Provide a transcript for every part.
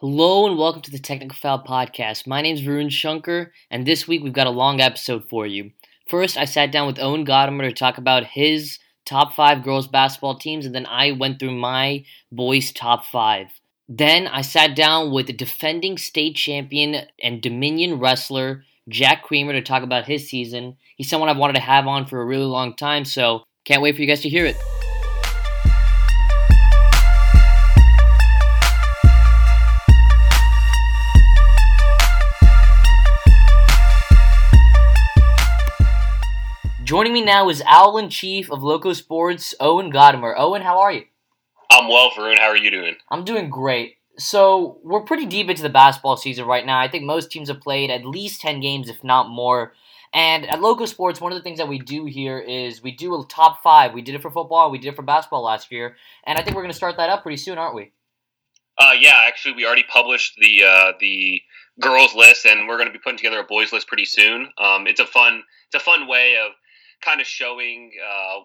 Hello and welcome to the Technical Foul Podcast. My name is Varun Shankar, and this week we've got a long episode for you. First, I sat down with Owen Godimer to talk about his top five girls basketball teams, and then I went through my boys' top five. Then I sat down with the defending state champion and Dominion wrestler Jack Creamer to talk about his season. He's someone I've wanted to have on for a really long time, so can't wait for you guys to hear it. Joining me now is Owl in Chief of Loco Sports, Owen Godimer. Owen, how are you? I'm well, Varun. How are you doing? I'm doing great. So we're pretty deep into the basketball season right now. I think most teams have played at least ten games, if not more. And at Loco Sports, one of the things that we do here is we do a top five. We did it for football, we did it for basketball last year, and I think we're going to start that up pretty soon, aren't we? Uh, yeah, actually, we already published the uh, the girls list, and we're going to be putting together a boys list pretty soon. Um, it's a fun it's a fun way of kind of showing uh,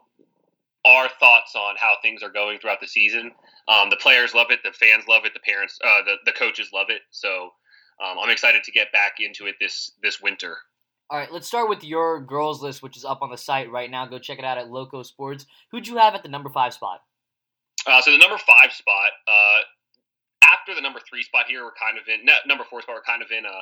our thoughts on how things are going throughout the season. Um, the players love it, the fans love it, the parents, uh, the the coaches love it. So um, I'm excited to get back into it this this winter. All right, let's start with your girls list, which is up on the site right now. Go check it out at Loco Sports. Who'd you have at the number five spot? Uh, so the number five spot, uh, after the number three spot here, we're kind of in no, number four spot. We're kind of in a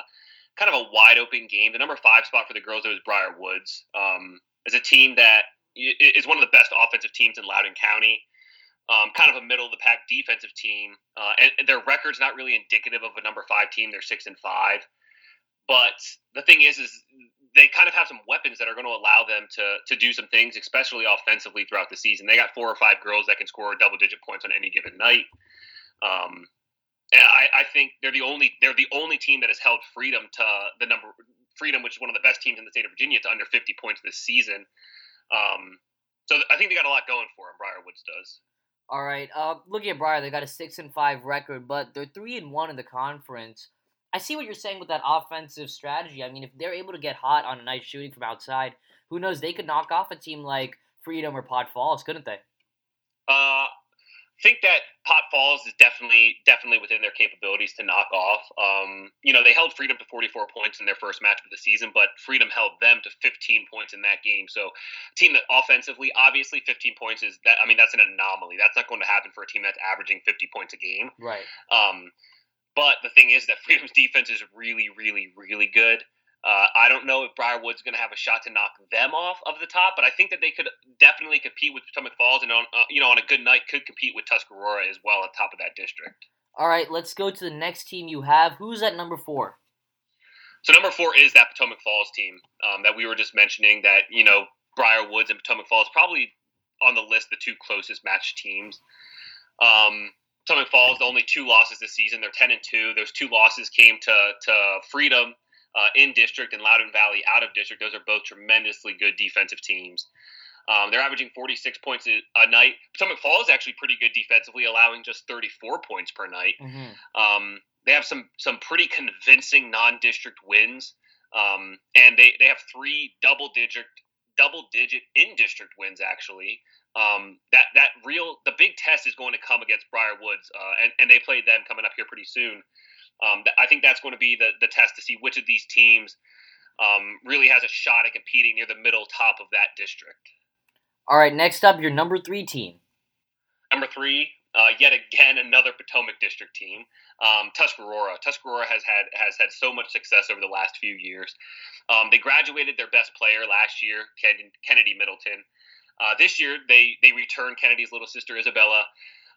kind of a wide open game. The number five spot for the girls it was Briar Woods. Um, is a team that is one of the best offensive teams in Loudoun County. Um, kind of a middle of the pack defensive team, uh, and, and, their record's not really indicative of a number five team. They're six and five, but the thing is, is they kind of have some weapons that are going to allow them to to do some things, especially offensively throughout the season. They got four or five girls that can score double digit points on any given night. Um, I, I think they're the only they're the only team that has held freedom to the number freedom, which is one of the best teams in the state of Virginia, to under 50 points this season. Um, so I think they got a lot going for them. Briar Woods does. All right. Uh, looking at Briar, they got a six and five record, but they're three and one in the conference. I see what you're saying with that offensive strategy. I mean, if they're able to get hot on a night shooting from outside, who knows? They could knock off a team like Freedom or Pot Falls, couldn't they? Uh, think that Pot Falls is definitely definitely within their capabilities to knock off. Um, you know, they held Freedom to 44 points in their first match of the season, but Freedom held them to 15 points in that game. So, a team that offensively, obviously, 15 points is that. I mean, that's an anomaly. That's not going to happen for a team that's averaging 50 points a game. Right. Um, but the thing is that Freedom's defense is really, really, really good. Uh, I don't know if Briarwood's going to have a shot to knock them off of the top, but I think that they could definitely compete with Potomac Falls, and on uh, you know on a good night could compete with Tuscarora as well at top of that district. All right, let's go to the next team you have. Who's at number four? So number four is that Potomac Falls team um, that we were just mentioning. That you know Briar Woods and Potomac Falls probably on the list the two closest matched teams. Um, Potomac Falls the only two losses this season. They're ten and two. Those two losses came to to Freedom uh, in district and Loudoun Valley out of district. Those are both tremendously good defensive teams. Um, they're averaging 46 points a, night. Potomac Falls is actually pretty good defensively, allowing just 34 points per night. Mm-hmm. Um, they have some some pretty convincing non-district wins, um, and they, they have three double digit double digit in district wins actually. Um, that that real the big test is going to come against Briar Woods, uh, and and they play them coming up here pretty soon. Um, I think that's going to be the, the test to see which of these teams um, really has a shot at competing near the middle top of that district. All right, next up, your number three team. Number three, uh, yet again another Potomac District team, um, Tuscarora. Tuscarora has had has had so much success over the last few years. Um, they graduated their best player last year, Kennedy Middleton. Uh, this year, they they returned Kennedy's little sister Isabella.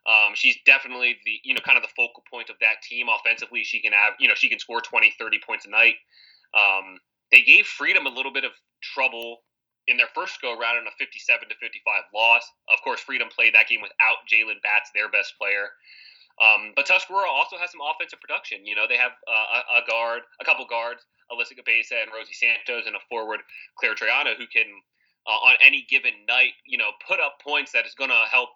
Um, she's definitely the you know kind of the focal point of that team offensively. She can have you know she can score 20, 30 points a night. Um, they gave Freedom a little bit of trouble in their first go around in a 57 to 55 loss. Of course, Freedom played that game without Jalen Batts, their best player. Um, but Tuscarora also has some offensive production. You know, they have uh, a, a, guard, a couple guards, Alyssa Cabeza and Rosie Santos, and a forward, Claire Triana, who can, uh, on any given night, you know, put up points that is going to help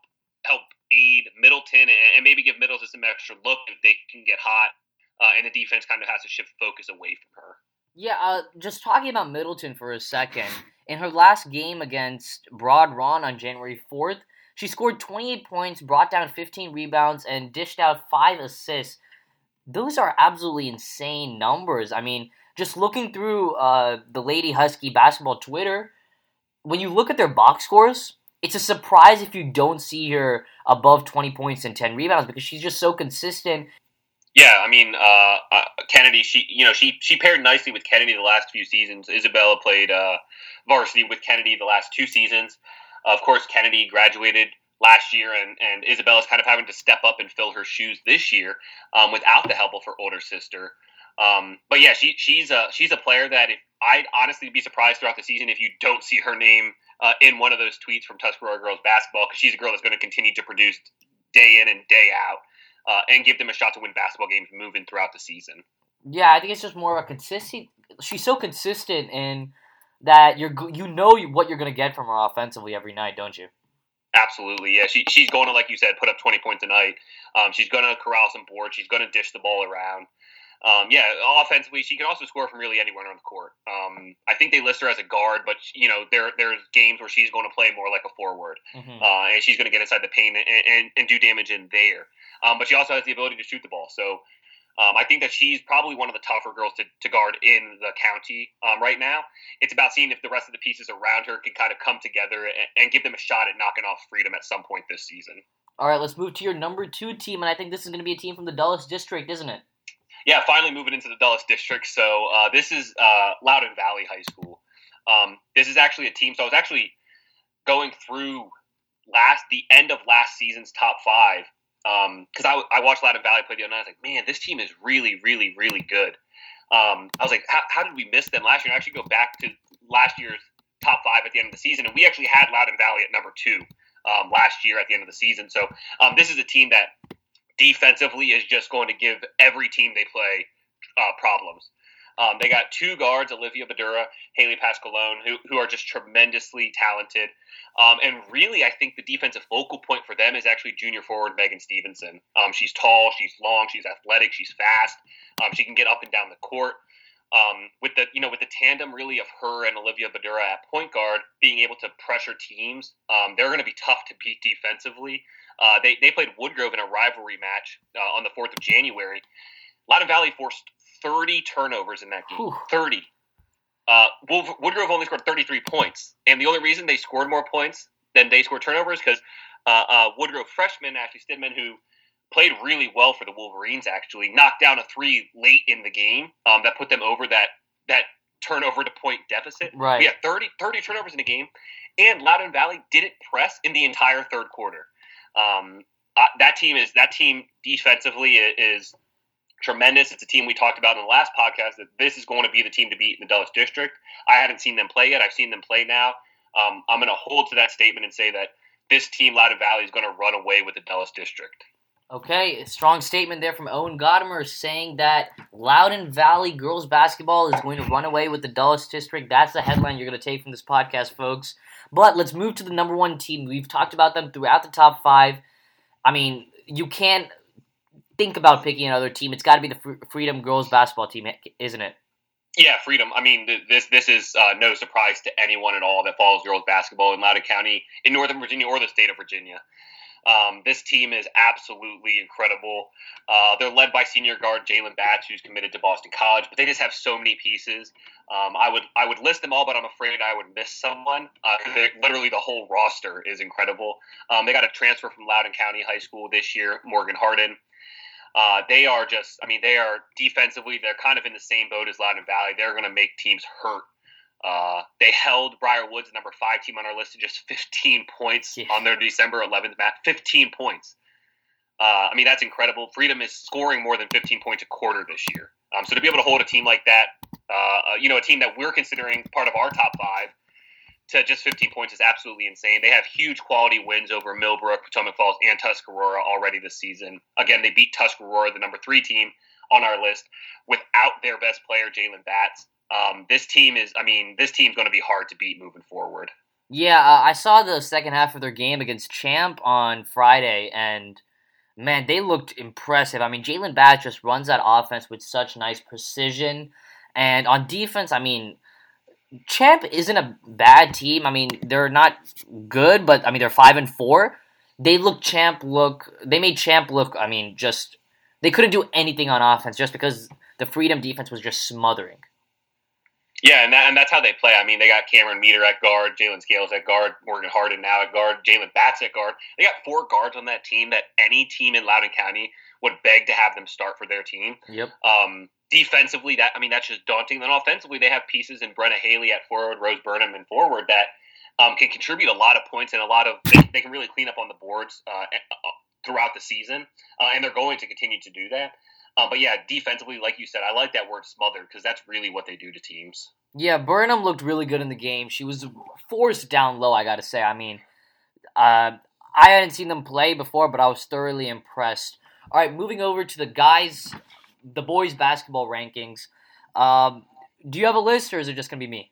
help aid Middleton and, and, maybe give Middleton some extra look if they can get hot, uh, and the defense kind of has to shift focus away from her. Yeah, uh, just talking about Middleton for a second. In her last game against Broad Run on January 4th, she scored 28 points, brought down 15 rebounds, and dished out five assists. those are absolutely insane numbers. I mean, just looking through uh, the Lady Husky basketball Twitter, when you look at their box scores, it's a surprise if you don't see her above 20 points and 10 rebounds because she's just so consistent. Yeah, I mean, uh, uh, Kennedy. She, you know, she she paired nicely with Kennedy the last few seasons. Isabella played uh, varsity with Kennedy the last two seasons. of course, Kennedy graduated last year, and and Isabella's kind of having to step up and fill her shoes this year um, without the help of her older sister. Um, but yeah, she she's a she's a player that if, I'd honestly be surprised throughout the season if you don't see her name uh, in one of those tweets from Tuscarora girls basketball because she's a girl that's going to continue to produce day in and day out uh, and give them a shot to win basketball games moving throughout the season. Yeah, I think it's just more of a consistent. She's so consistent in that you're you know what you're going to get from her offensively every night, don't you? Absolutely, yeah. She, she's going to, like you said, put up 20 points a night. Um, she's going to corral some boards. She's going to dish the ball around. Um, yeah, offensively, she can also score from really anywhere on the court. Um, I think they list her as a guard, but you know there there's games where she's going to play more like a forward, mm-hmm. uh, and she's going to get inside the paint and, and, and do damage in there. Um, but she also has the ability to shoot the ball. So um, I think that she's probably one of the tougher girls to, to guard in the county um, right now. It's about seeing if the rest of the pieces around her can kind of come together and, and give them a shot at knocking off Freedom at some point this season. All right, let's move to your number two team, and I think this is going to be a team from the Dulles District, isn't it? Yeah, finally moving into the Dulles District. So uh, this is uh, Loudoun Valley High School. Um, this is actually a team. So I was actually going through last the end of last season's top five because um, I, I watched Loudoun Valley play the other night. I was like, man, this team is really, really, really good. Um, I was like, how, how, did we miss them last year? And I actually go back to last year's top five at the end of the season, and we actually had Loudoun Valley at number two um, last year at the end of the season. So um, this is a team that defensively is just going to give every team they play uh, problems. Um, they got two guards, Olivia Badura, Haley Pascalone, who, who are just tremendously talented. Um, and really, I think the defensive focal point for them is actually junior forward Megan Stevenson. Um, she's tall, she's long, she's athletic, she's fast. Um, she can get up and down the court. Um, with the you know with the tandem really of her and Olivia Badura at point guard being able to pressure teams, um, they're going to be tough to beat defensively. Uh, they they played Woodgrove in a rivalry match uh, on the fourth of January. Loudoun Valley forced 30 turnovers in that game. Whew. 30. Uh, Woodgrove only scored 33 points, and the only reason they scored more points than they scored turnovers because uh, uh, Woodgrove freshman Ashley Stidman, who played really well for the Wolverines, actually knocked down a three late in the game um, that put them over that that turnover to point deficit. Right. We had 30, 30 turnovers in a game, and Loudoun Valley didn't press in the entire third quarter. Um, uh, that team is that team defensively is tremendous. It's a team we talked about in the last podcast that this is going to be the team to beat in the Dulles District. I haven't seen them play yet. I've seen them play now. Um, I'm going to hold to that statement and say that this team, Loudoun Valley, is going to run away with the Dulles District. Okay, strong statement there from Owen Godimer saying that Loudoun Valley girls basketball is going to run away with the Dulles District. That's the headline you're going to take from this podcast, folks. But let's move to the number one team. We've talked about them throughout the top five. I mean, you can't think about picking another team, it's got to be the Freedom girls basketball team, isn't it? Yeah, Freedom. I mean, this this is uh, no surprise to anyone at all that follows girls basketball in Loudoun County, in Northern Virginia, or the state of Virginia. Um, this team is absolutely incredible. Uh, they're led by senior guard Jalen Batts, who's committed to Boston College, but they just have so many pieces. Um, I would I would list them all, but I'm afraid I would miss someone. Uh, literally, the whole roster is incredible. Um, they got a transfer from Loudoun County High School this year, Morgan Harden. Uh, they are just, I mean, they are defensively, they're kind of in the same boat as Loudoun Valley. They're going to make teams hurt. Uh, they held Briar Woods, number five team on our list, to just 15 points yeah. on their December 11th match. 15 points. Uh, I mean, that's incredible. Freedom is scoring more than 15 points a quarter this year. Um, so to be able to hold a team like that, uh, uh, you know, a team that we're considering part of our top five, to just 15 points is absolutely insane. They have huge quality wins over Millbrook, Potomac Falls, and Tuscarora already this season. Again, they beat Tuscarora, the number three team on our list, without their best player, Jalen Batts. Um, this team is, I mean, this team's going to be hard to beat moving forward. Yeah, uh, I saw the second half of their game against Champe on Friday, and man, they looked impressive. I mean, Jalen Batts just runs that offense with such nice precision. And on defense, I mean, Champe isn't a bad team. I mean, they're not good, but I mean they're five and four. They look Champe look. They made Champe look. I mean, just they couldn't do anything on offense just because the Freedom defense was just smothering. Yeah, and, that, and that's how they play. I mean, they got Cameron Meter at guard, Jalen Scales at guard, Morgan Harden now at guard, Jalen Batts at guard. They got four guards on that team that any team in Loudoun County would beg to have them start for their team. Yep. Um, defensively, that I mean, that's just daunting. Then offensively, they have pieces in Brenna Haley at forward, Rose Burnham in forward that um, can contribute a lot of points and a lot of they, they can really clean up on the boards uh, uh throughout the season, uh, and they're going to continue to do that. Uh, but yeah, defensively, like you said, I like that word smothered because that's really what they do to teams. Yeah, Burnham looked really good in the game. She was forced down low, I gotta say. I mean, uh, I hadn't seen them play before, but I was thoroughly impressed. All right, moving over to the guys, the boys' basketball rankings. Um, do you have a list, or is it just gonna be me?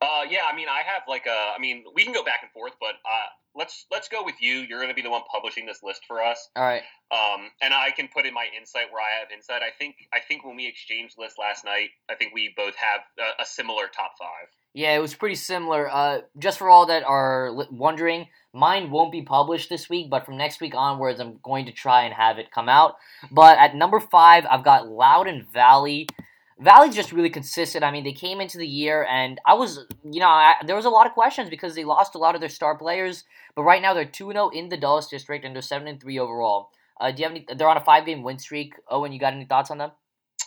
Uh, yeah, I mean, I have like a. I mean, we can go back and forth, but uh, let's let's go with you. You're going to be the one publishing this list for us. All right. Um, and I can put in my insight where I have insight. I think I think when we exchanged lists last night, I think we both have a, a similar top five. Yeah, it was pretty similar. Uh, just for all that are wondering, mine won't be published this week, but from next week onwards, I'm going to try and have it come out. But at number five, I've got Loudoun Valley. Valley's just really consistent. I mean, they came into the year, and I was, you know, I, there was a lot of questions because they lost a lot of their star players. But right now, they're two zero in the Dulles district, and they're seven and three overall. Uh, do you have any? They're on a five game win streak. Owen, you got any thoughts on them?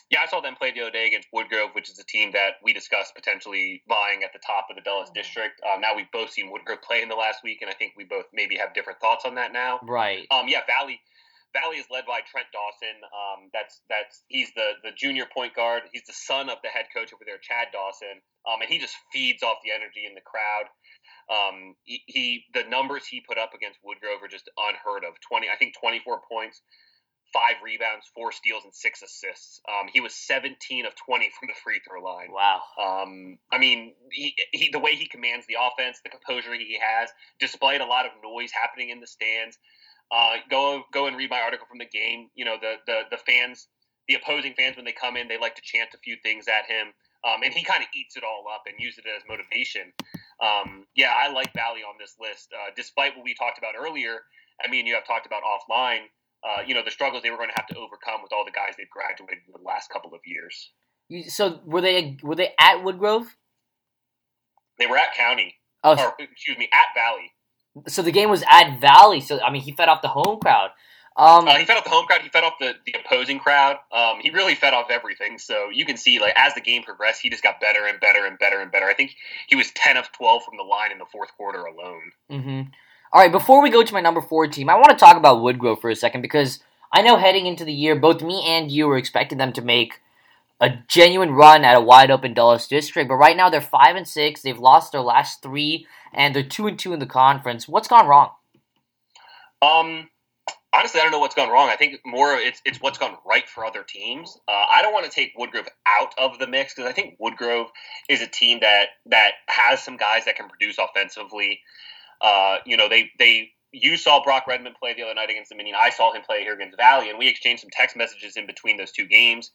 Yeah, I saw them play the other day against Woodgrove, which is a team that we discussed potentially vying at the top of the Dulles district. Um, now we've both seen Woodgrove play in the last week, and I think we both maybe have different thoughts on that now. Right. Um, yeah, Valley Valley is led by Trent Dawson. Um, that's that's he's the the junior point guard. He's the son of the head coach over there, Chad Dawson, um, and he just feeds off the energy in the crowd. Um, he, he the numbers he put up against Woodgrove are just unheard of. Twenty, I think, twenty four points, five rebounds, four steals, and six assists. Um, he was 17 of 20 from the free throw line. Wow. Um, I mean, he, he, the way he commands the offense, the composure he has, despite a lot of noise happening in the stands. Uh, go go and read my article from the game. You know the the the fans, the opposing fans when they come in, they like to chant a few things at him, um, and he kind of eats it all up and uses it as motivation. Um, yeah, I like Valley on this list, uh, despite what we talked about earlier. I mean, you have talked about offline. Uh, you know the struggles they were going to have to overcome with all the guys they've graduated in the last couple of years. So were they were they at Woodgrove? They were at County. Oh, or, excuse me, at Valley. So the game was at Valley. So I mean, he fed off the home crowd. Um, uh, he fed off the home crowd. He fed off the, the opposing crowd. Um, he really fed off everything. So you can see, like as the game progressed, he just got better and better and better and better. I think he was ten of twelve from the line in the fourth quarter alone. Mm-hmm. All right, before we go to my number four team, I want to talk about Woodgrove for a second because I know heading into the year, both me and you were expecting them to make a genuine run at a wide open Dulles district. But right now they're five and six. They've lost their last three, and they're two and two in the conference. What's gone wrong? Um, honestly, I don't know what's gone wrong. I think more it's it's what's gone right for other teams. Uh, I don't want to take Woodgrove out of the mix because I think Woodgrove is a team that that has some guys that can produce offensively. Uh, you know, they they you saw Brock Redmond play the other night against the Dominion. I saw him play here against Valley, and we exchanged some text messages in between those two games.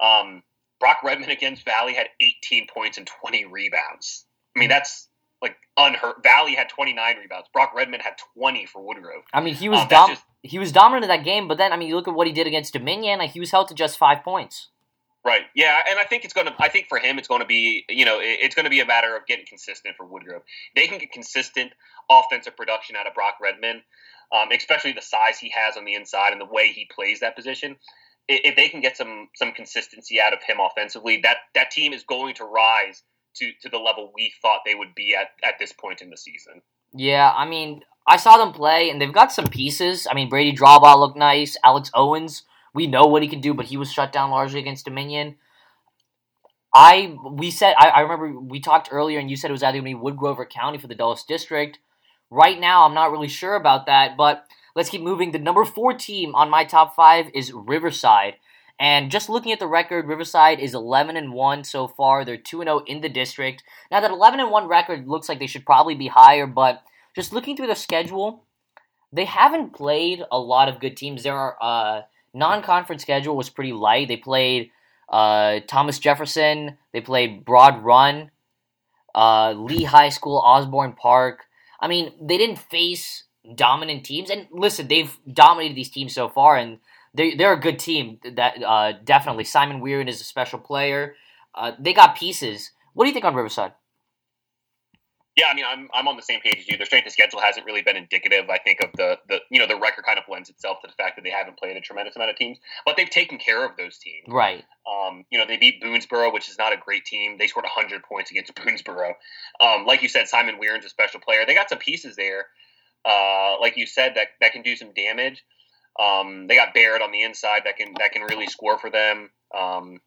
Um, Brock Redmond against Valley had 18 points and 20 rebounds. I mean, that's like unheard. Valley had 29 rebounds. Brock Redmond had 20 for Woodgrove. I mean, he was um, dom- just, he was dominant in that game, but then I mean, you look at what he did against Dominion. Like he was held to just five points. Right. Yeah, and I think it's going to. I think for him, it's going to be. You know, it's going to be a matter of getting consistent for Woodgrove. They can get consistent offensive production out of Brock Redmond, um, especially the size he has on the inside and the way he plays that position if they can get some some consistency out of him offensively, that that team is going to rise to to the level we thought they would be at at this point in the season. Yeah, I mean, I saw them play, and they've got some pieces. I mean, Brady Drawbaugh looked nice. Alex Owens, we know what he can do, but he was shut down largely against Dominion. I we said I, I remember we talked earlier, and you said it was either going to be Woodgrove or County for the Dulles District. Right now, I'm not really sure about that, but Let's keep moving. The number four team on my top five is Riverside. And just looking at the record, Riverside is 11 and 1 so far. They're 2 0 in the district. Now, that 11 and 1 record looks like they should probably be higher, but just looking through their schedule, they haven't played a lot of good teams. Their uh, non conference schedule was pretty light. They played uh, Thomas Jefferson, they played Broad Run, uh, Lee High School, Osbourn Park. I mean, they didn't face dominant teams. And listen, they've dominated these teams so far, and they they're a good team. That uh, definitely Simon Weirin is a special player. Uh, they got pieces. What do you think on Riverside? Yeah, I mean, I'm I'm on the same page as you. Their strength of schedule hasn't really been indicative. I think of the the you know the record kind of lends itself to the fact that they haven't played a tremendous amount of teams, but they've taken care of those teams. Right. Um, you know, they beat Boonsboro, which is not a great team. They scored 100 points against Boonsboro. Um, like you said, Simon Weirin's a special player. They got some pieces there, uh, like you said, that that can do some damage. Um, they got Barrett on the inside that can that can really score for them. Um,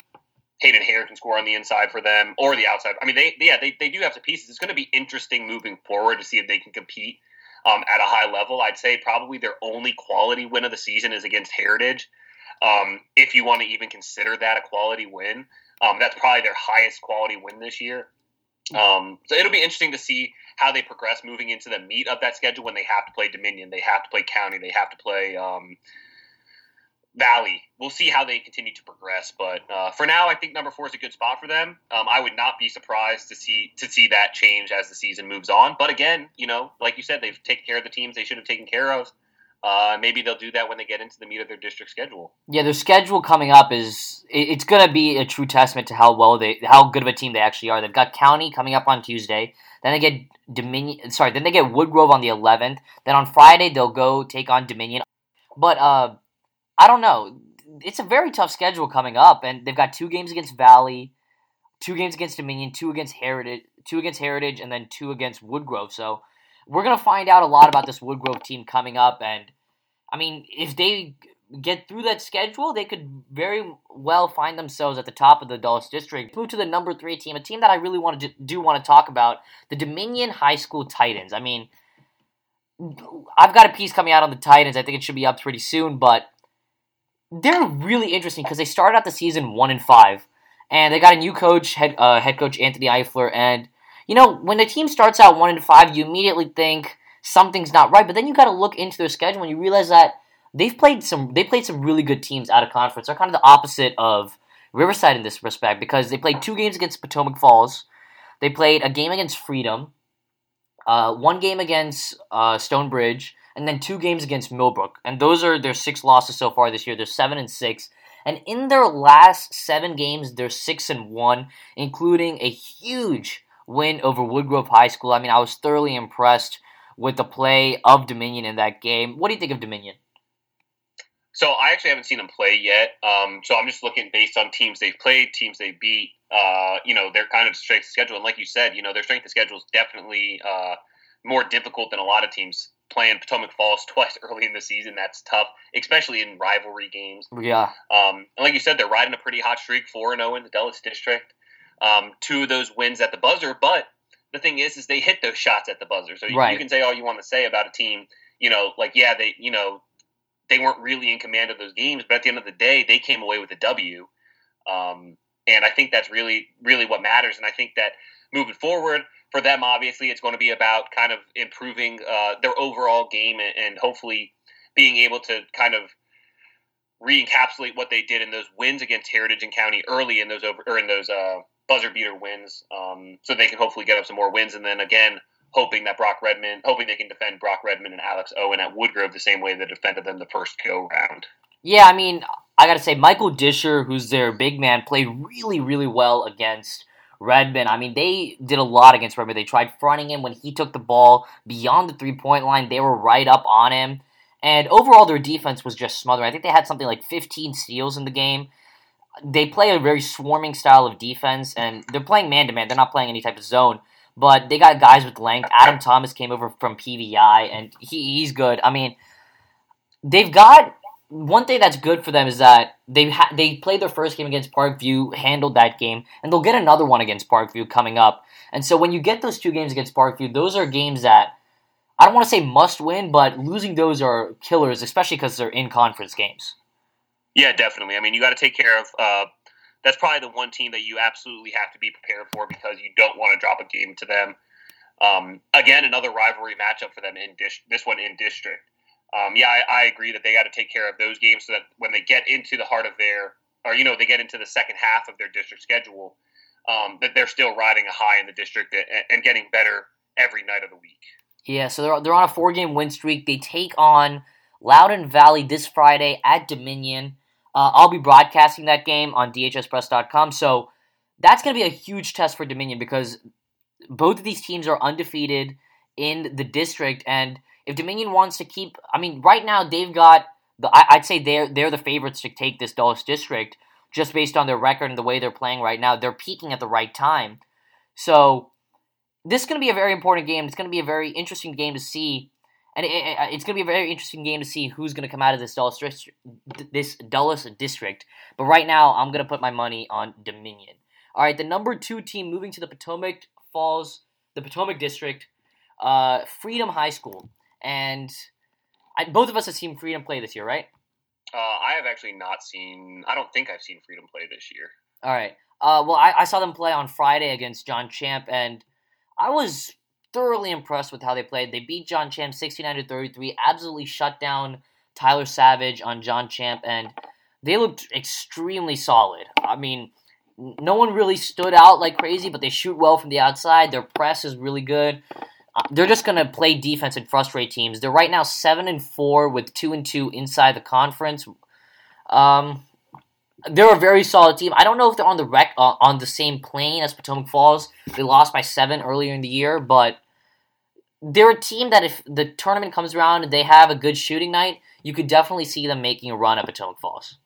Hayden Hare can score on the inside for them or the outside. I mean, they yeah they, they do have some pieces. It's going to be interesting moving forward to see if they can compete um, at a high level. I'd say probably their only quality win of the season is against Heritage. Um, if you want to even consider that a quality win, um, that's probably their highest quality win this year. Um, so it'll be interesting to see how they progress moving into the meat of that schedule when they have to play Dominion, they have to play County, they have to play um, Valley. We'll see how they continue to progress, but uh, for now, I think number four is a good spot for them. Um, I would not be surprised to see to see that change as the season moves on. But again, you know, like you said, they've taken care of the teams they should have taken care of. Uh, maybe they'll do that when they get into the meat of their district schedule. Yeah, their schedule coming up is it's going to be a true testament to how well they, how good of a team they actually are. They've got County coming up on Tuesday. Then they get Dominion. Sorry, then they get Woodgrove on the 11th. Then on Friday they'll go take on Dominion. But uh, I don't know. It's a very tough schedule coming up, and they've got two games against Valley, two games against Dominion, two against Heritage, two against Heritage, and then two against Woodgrove. So we're gonna find out a lot about this Woodgrove team coming up, and I mean, if they get through that schedule, they could very well find themselves at the top of the Dulles District. Move to the number three team, a team that I really want to do want to talk about, the Dominion High School Titans. I mean, I've got a piece coming out on the Titans. I think it should be up pretty soon, but they're really interesting because they started out the season one and five, and they got a new coach, head uh, head coach Anthony Eifler, and you know when the team starts out one and five, you immediately think something's not right, but then you got to look into their schedule and you realize that they've played some they played some really good teams out of conference. They're kind of the opposite of Riverside in this respect because they played two games against Potomac Falls, they played a game against Freedom, uh, one game against uh, Stonebridge and then two games against Millbrook. And those are their six losses so far this year. They're seven and six. And in their last seven games, they're six and one, including a huge win over Woodgrove High School. I mean, I was thoroughly impressed with the play of Dominion in that game. What do you think of Dominion? So I actually haven't seen them play yet. Um, so I'm just looking based on teams they've played, teams they beat. Uh, you know, their kind of strength of schedule, and like you said, you know, their strength of schedule is definitely uh, more difficult than a lot of teams playing Potomac Falls twice early in the season. That's tough, especially in rivalry games. Yeah. Um, and like you said, they're riding a pretty hot streak, four and zero oh in the Dulles District. Um, two of those wins at the buzzer, but the thing is, is they hit those shots at the buzzer. So you, right. you can say all you want to say about a team. You know, like yeah, they you know they weren't really in command of those games, but at the end of the day, they came away with a W. Um, and I think that's really really what matters. And I think that moving forward for them, obviously, it's going to be about kind of improving uh, their overall game and, and, hopefully being able to kind of re-encapsulate what they did in those wins against Heritage and County early in those over or in those uh, buzzer beater wins, um, so they can hopefully get up some more wins. And then again, hoping that Brock Redmond, hoping they can defend Brock Redmond and Alex Owen at Woodgrove the same way they defended them the first go round. Yeah, I mean, I got to say, Michael Disher, who's their big man, played really, really well against Redmond, I mean, they did a lot against Redmond. They tried fronting him when he took the ball beyond the three point line. They were right up on him. And overall, their defense was just smothering. I think they had something like 15 steals in the game. They play a very swarming style of defense, and they're playing man to man. They're not playing any type of zone. But they got guys with length. Adam Thomas came over from PVI, and he, he's good. I mean, they've got one thing that's good for them is that they ha- they played their first game against Parkview, handled that game, and they'll get another one against Parkview coming up. And so when you get those two games against Parkview, those are games that I don't want to say must win, but losing those are killers, especially because they're in conference games. Yeah, definitely. I mean, you got to take care of. Uh, that's probably the one team that you absolutely have to be prepared for because you don't want to drop a game to them. Um, again, another rivalry matchup for them in dis- this one in district um, yeah, I, I, agree that they got to take care of those games so that when they get into the heart of their, or you know, they get into the second half of their district schedule, um, that they're still riding a high in the district and, and getting better every night of the week. Yeah, so they're they're on a four game win streak. They take on Loudoun Valley this Friday at Dominion. Uh, I'll be broadcasting that game on DHSPress.com. So that's going to be a huge test for Dominion because both of these teams are undefeated in the district, and if Dominion wants to keep, I mean, right now they've got the, I, would say they're they're the favorites to take this Dulles district just based on their record and the way they're playing right now. They're peaking at the right time, so this is going to be a very important game. It's going to be a very interesting game to see, and it, it, it's going to be a very interesting game to see who's going to come out of this Dulles this Dulles district. But right now, I'm going to put my money on Dominion. All right, the number two team moving to the Potomac Falls, the Potomac district, uh, Freedom High School, and I, both of us have seen Freedom play this year, right? Uh, I have actually not seen. I don't think I've seen Freedom play this year. All right. Uh, well, I, I saw them play on Friday against John Champe, and I was thoroughly impressed with how they played. They beat John Champe 69 to 33, absolutely shut down Tyler Savage on John Champe, and they looked extremely solid. I mean, no one really stood out like crazy, but they shoot well from the outside. Their press is really good. Uh, they're just going to play defense and frustrate teams. They're right now seven and four with two and two inside the conference. Um, they're a very solid team. I don't know if they're on the rec uh, on the same plane as Potomac Falls. They lost by seven earlier in the year, but they're a team that if the tournament comes around and they have a good shooting night, you could definitely see them making a run at Potomac Falls.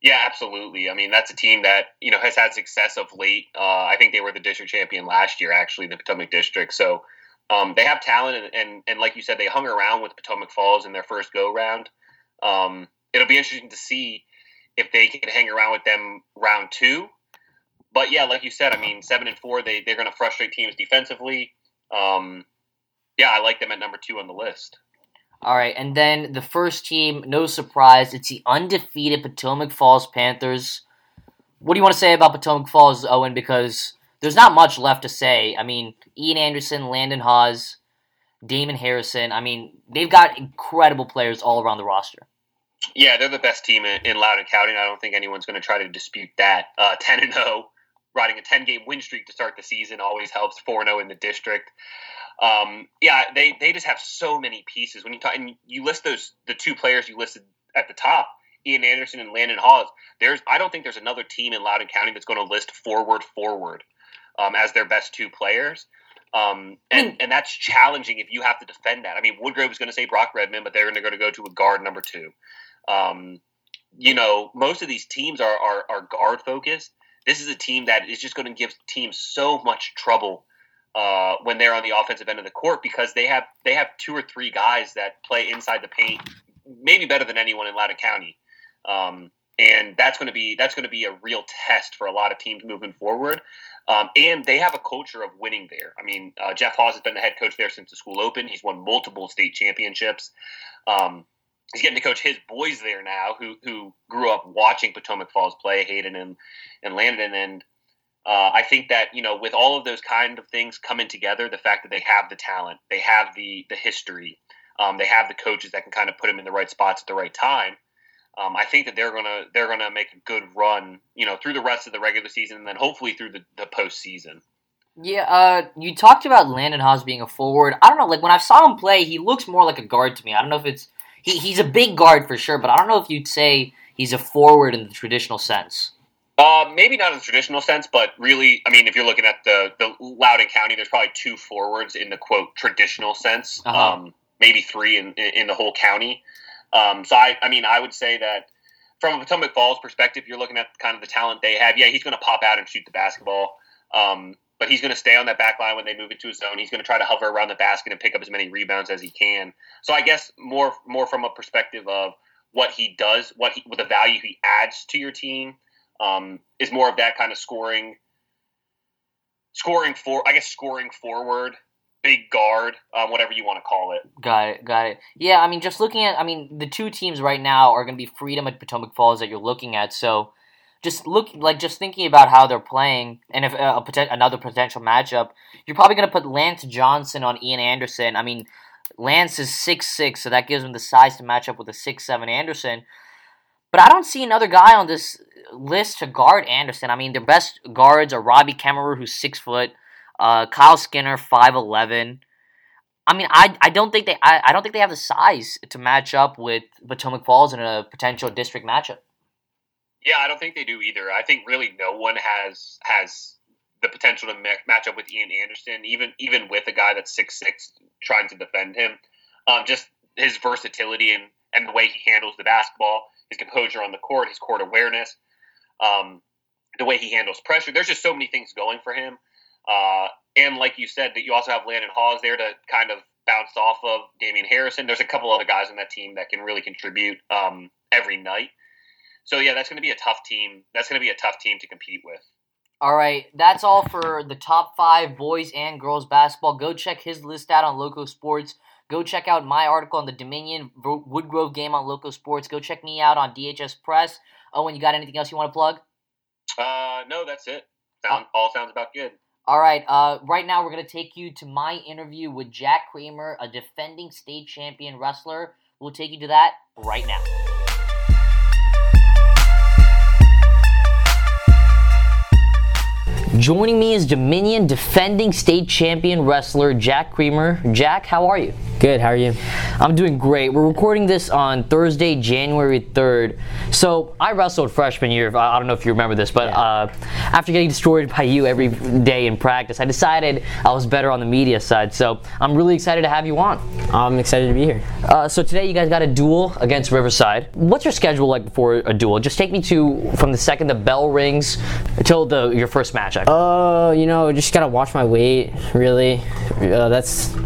Yeah, absolutely. I mean, that's a team that you know has had success of late. Uh, I think they were the district champion last year, actually, the Potomac District. So um, they have talent, and, and, and like you said, they hung around with Potomac Falls in their first go round. Um, it'll be interesting to see if they can hang around with them round two. But yeah, like you said, I mean, seven and four, they they're going to frustrate teams defensively. Um, yeah, I like them at number two on the list. All right, and then the first team, no surprise, it's the undefeated Potomac Falls Panthers. What do you want to say about Potomac Falls, Owen? Because there's not much left to say. I mean, Ian Anderson, Landon Hawes, Damon Harrison. I mean, they've got incredible players all around the roster. Yeah, they're the best team in, in Loudoun County, and I don't think anyone's going to try to dispute that. Uh, 10 and 0, riding a 10 game win streak to start the season always helps. 4 0 in the district. Um, yeah, they they just have so many pieces. When you talk and you list those the two players you listed at the top, Ian Anderson and Landon Hawes. There's I don't think there's another team in Loudoun County that's going to list forward forward um, as their best two players. Um, and, and that's challenging if you have to defend that. I mean, Woodgrove is going to say Brock Redmond, but they're going to go to a guard number two. Um, you know, most of these teams are, are, are guard focused. This is a team that is just going to give teams so much trouble uh, when they're on the offensive end of the court because they have they have two or three guys that play inside the paint, maybe better than anyone in Loudoun County. Um, and that's going to be that's going to be a real test for a lot of teams moving forward. Um, and they have a culture of winning there. I mean, uh, Jeff Hawes has been the head coach there since the school opened. He's won multiple state championships. Um, he's getting to coach his boys there now, who who grew up watching Potomac Falls play, Hayden and and Landon, and uh, I think that you know, with all of those kind of things coming together, the fact that they have the talent, they have the the history, um, they have the coaches that can kind of put them in the right spots at the right time. Um, I think that they're gonna they're gonna make a good run, you know, through the rest of the regular season, and then hopefully through the, the postseason. Yeah, uh, you talked about Landon Hawes being a forward. I don't know, like when I saw him play, he looks more like a guard to me. I don't know if it's he, he's a big guard for sure, but I don't know if you'd say he's a forward in the traditional sense. Uh, maybe not in the traditional sense, but really, I mean, if you're looking at the the Loudoun County, there's probably two forwards in the quote traditional sense. Uh-huh. Um, maybe three in in the whole county. Um, so I, I mean, I would say that from a Potomac Falls perspective, you're looking at kind of the talent they have. Yeah, he's going to pop out and shoot the basketball, um, but he's going to stay on that back line when they move into his zone. He's going to try to hover around the basket and pick up as many rebounds as he can. So I guess more more from a perspective of what he does, what he, the value he adds to your team um, is more of that kind of scoring, scoring for I guess scoring forward, big guard, um, whatever you want to call it. Got it, got it. Yeah, I mean, just looking at, I mean, the two teams right now are going to be Freedom and Potomac Falls that you're looking at. So, just look like just thinking about how they're playing, and if uh, a, another potential matchup, you're probably going to put Lance Johnson on Ian Anderson. I mean, Lance is six six, so that gives him the size to match up with a six seven Anderson. But I don't see another guy on this list to guard Anderson. I mean, their best guards are Robbie Kemmerer, who's six foot, uh, Kyle Skinner, five eleven. I mean, I, I don't think they I, I don't think they have the size to match up with Potomac Falls in a potential district matchup. Yeah, I don't think they do either. I think really no one has has the potential to ma- match up with Ian Anderson, even even with a guy that's six six trying to defend him. Um, just his versatility and and the way he handles the basketball, his composure on the court, his court awareness, um, the way he handles pressure. There's just so many things going for him. Uh, and like you said, that you also have Landon Hawes there to kind of bounce off of Damian Harrison. There's a couple other guys on that team that can really contribute um, every night. So yeah, that's going to be a tough team. That's going to be a tough team to compete with. All right, that's all for the top five boys and girls basketball. Go check his list out on Loco Sports. Go check out my article on the Dominion Woodgrove game on Loco Sports. Go check me out on DHS Press. Oh, and you got anything else you want to plug? Uh, no, that's it. Sound, all sounds about good. All right. Uh, right now, we're going to take you to my interview with Jack Kramer, a defending state champion wrestler. We'll take you to that right now. Joining me is Dominion defending state champion wrestler Jack Kramer. Jack, how are you? Good, how are you? I'm doing great. We're recording this on Thursday, January 3rd. So, I wrestled freshman year. I don't know if you remember this, but yeah. uh, after getting destroyed by you every day in practice, I decided I was better on the media side. So, I'm really excited to have you on. I'm excited to be here. Uh, so, today you guys got a duel against Riverside. What's your schedule like before a duel? Just take me to from the second the bell rings until the your first match. Uh, you know, just gotta watch my weight, really. Uh, that's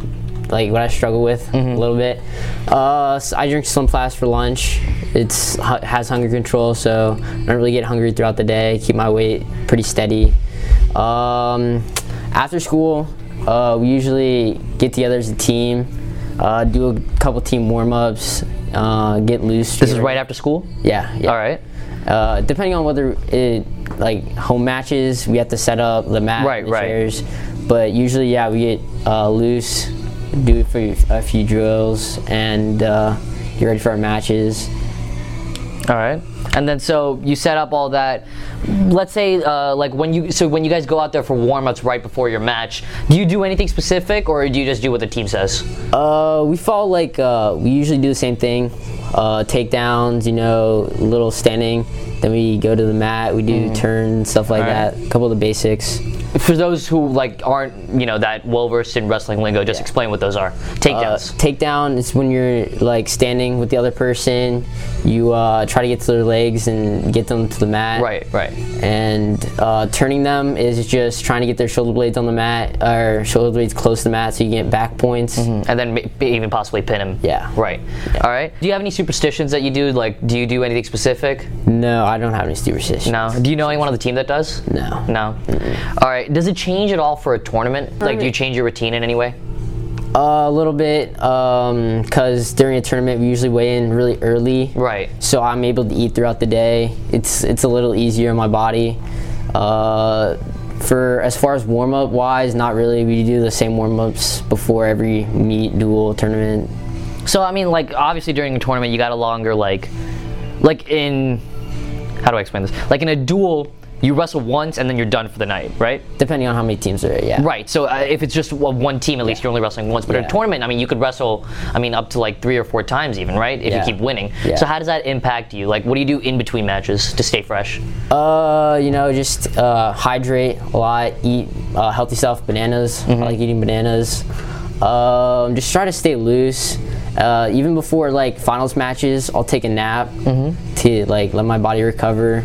like what I struggle with mm-hmm. a little bit. Uh, so I drink Slim Fast for lunch. It's has hunger control, so I don't really get hungry throughout the day. Keep my weight pretty steady. Um, after school, uh, we usually get together as a team, uh, do a couple team warm ups, uh, get loose. This is right after school. Yeah. yeah. All right. Uh, depending on whether it like home matches, we have to set up the mat, right, the right. chairs. But usually, yeah, we get uh, loose, do it for a few drills, and uh, get ready for our matches. All right. And then so you set up all that. Let's say uh, like when you so when you guys go out there for warm-ups right before your match, do you do anything specific or do you just do what the team says? Uh, we follow like uh, we usually do the same thing. Uh, takedowns, you know, little standing. Then we go to the mat. We do mm. turns, stuff like right. that. A couple of the basics for those who like aren't you know that well versed in wrestling lingo, just yeah. explain what those are. Takedowns. Uh, takedown is when you're like standing with the other person. You uh, try to get to their legs and get them to the mat. Right, right. And uh, turning them is just trying to get their shoulder blades on the mat or shoulder blades close to the mat so you get back points. Mm-hmm. And then even possibly pin them. Yeah. Right. Yeah. All right. Do you have any superstitions that you do? Like, do you do anything specific? No, I don't have any superstitions. No. Do you know anyone on the team that does? No. No. Mm-hmm. All right. Does it change at all for a tournament? Like, do you change your routine in any way? Uh, a little bit, because um, during a tournament we usually weigh in really early. Right. So I'm able to eat throughout the day. It's it's a little easier on my body. Uh, for as far as warm up wise, not really. We do the same warm ups before every meet, duel, tournament. So I mean, like obviously during a tournament you got a longer like, like in, how do I explain this? Like in a duel you wrestle once and then you're done for the night, right? Depending on how many teams there are, yeah. Right. So uh, if it's just one team, at least yeah. you're only wrestling once. But yeah. in a tournament, I mean, you could wrestle, I mean, up to like three or four times even, right? If yeah. you keep winning. So how does that impact you? Like, what do you do in between matches to stay fresh? Uh, you know, just uh, hydrate a lot, eat uh, healthy stuff, bananas. Mm-hmm. I like eating bananas. Um, just try to stay loose. Uh, even before like finals matches, I'll take a nap mm-hmm. to like let my body recover.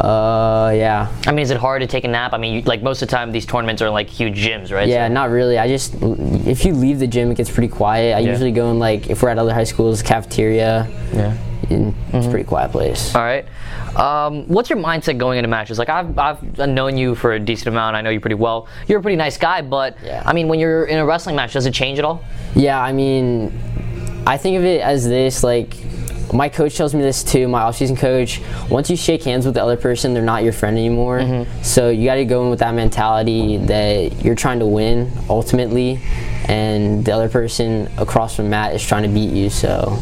Uh, yeah. I mean, is it hard to take a nap? I mean, you, like most of the time, these tournaments are like huge gyms, right? Yeah, so. not really. I just, if you leave the gym, it gets pretty quiet. I yeah. usually go in like, if we're at other high schools, cafeteria. Yeah. It's mm-hmm. a pretty quiet place. All right. Um, what's your mindset going into matches? Like I've, I've known you for a decent amount. I know you pretty well. You're a pretty nice guy, but yeah. I mean, when you're in a wrestling match, does it change at all? Yeah, I mean, I think of it as this like my coach tells me this too, my offseason coach. Once you shake hands with the other person, they're not your friend anymore. Mm-hmm. So you got to go in with that mentality that you're trying to win ultimately, and the other person across from Matt is trying to beat you. So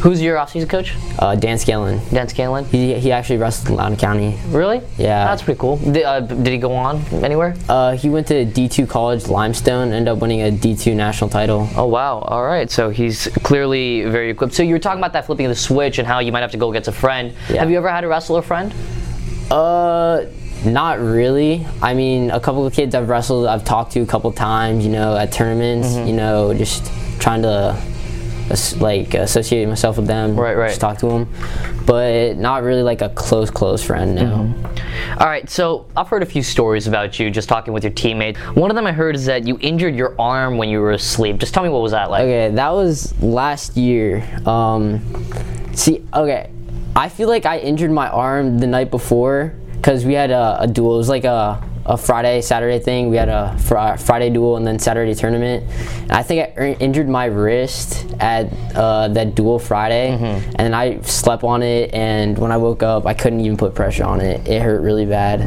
Who's your off-season coach? Uh, Dan Scanlon. Dan Scanlon. He, he actually wrestled in Loudoun County. Really? Yeah. That's pretty cool. Did, uh, did he go on anywhere? Uh, he went to D2 College Limestone, ended up winning a D2 national title. Oh wow! All right, so he's clearly very equipped. So you were talking about that flipping of the switch and how you might have to go against a friend. Yeah. Have you ever had a wrestler friend? Uh, not really. I mean, a couple of kids I've wrestled, I've talked to a couple times, you know, at tournaments, Mm-hmm. you know, just trying to like associate myself with them. Right, right. Just talk to them, but not really like a close, close friend. No. Mm-hmm. All right, so I've heard a few stories about you just talking with your teammates. One of them I heard is that you injured your arm when you were asleep. Just tell me what was that like? Okay, that was last year. Um, see, okay, I feel like I injured my arm the night before because we had a, a duel. It was like a, a Friday, Saturday thing. We had a fr- Friday duel and then Saturday tournament. And I think I er- injured my wrist at uh, that duel Friday, and I slept on it. And when I woke up, I couldn't even put pressure on it. It hurt really bad.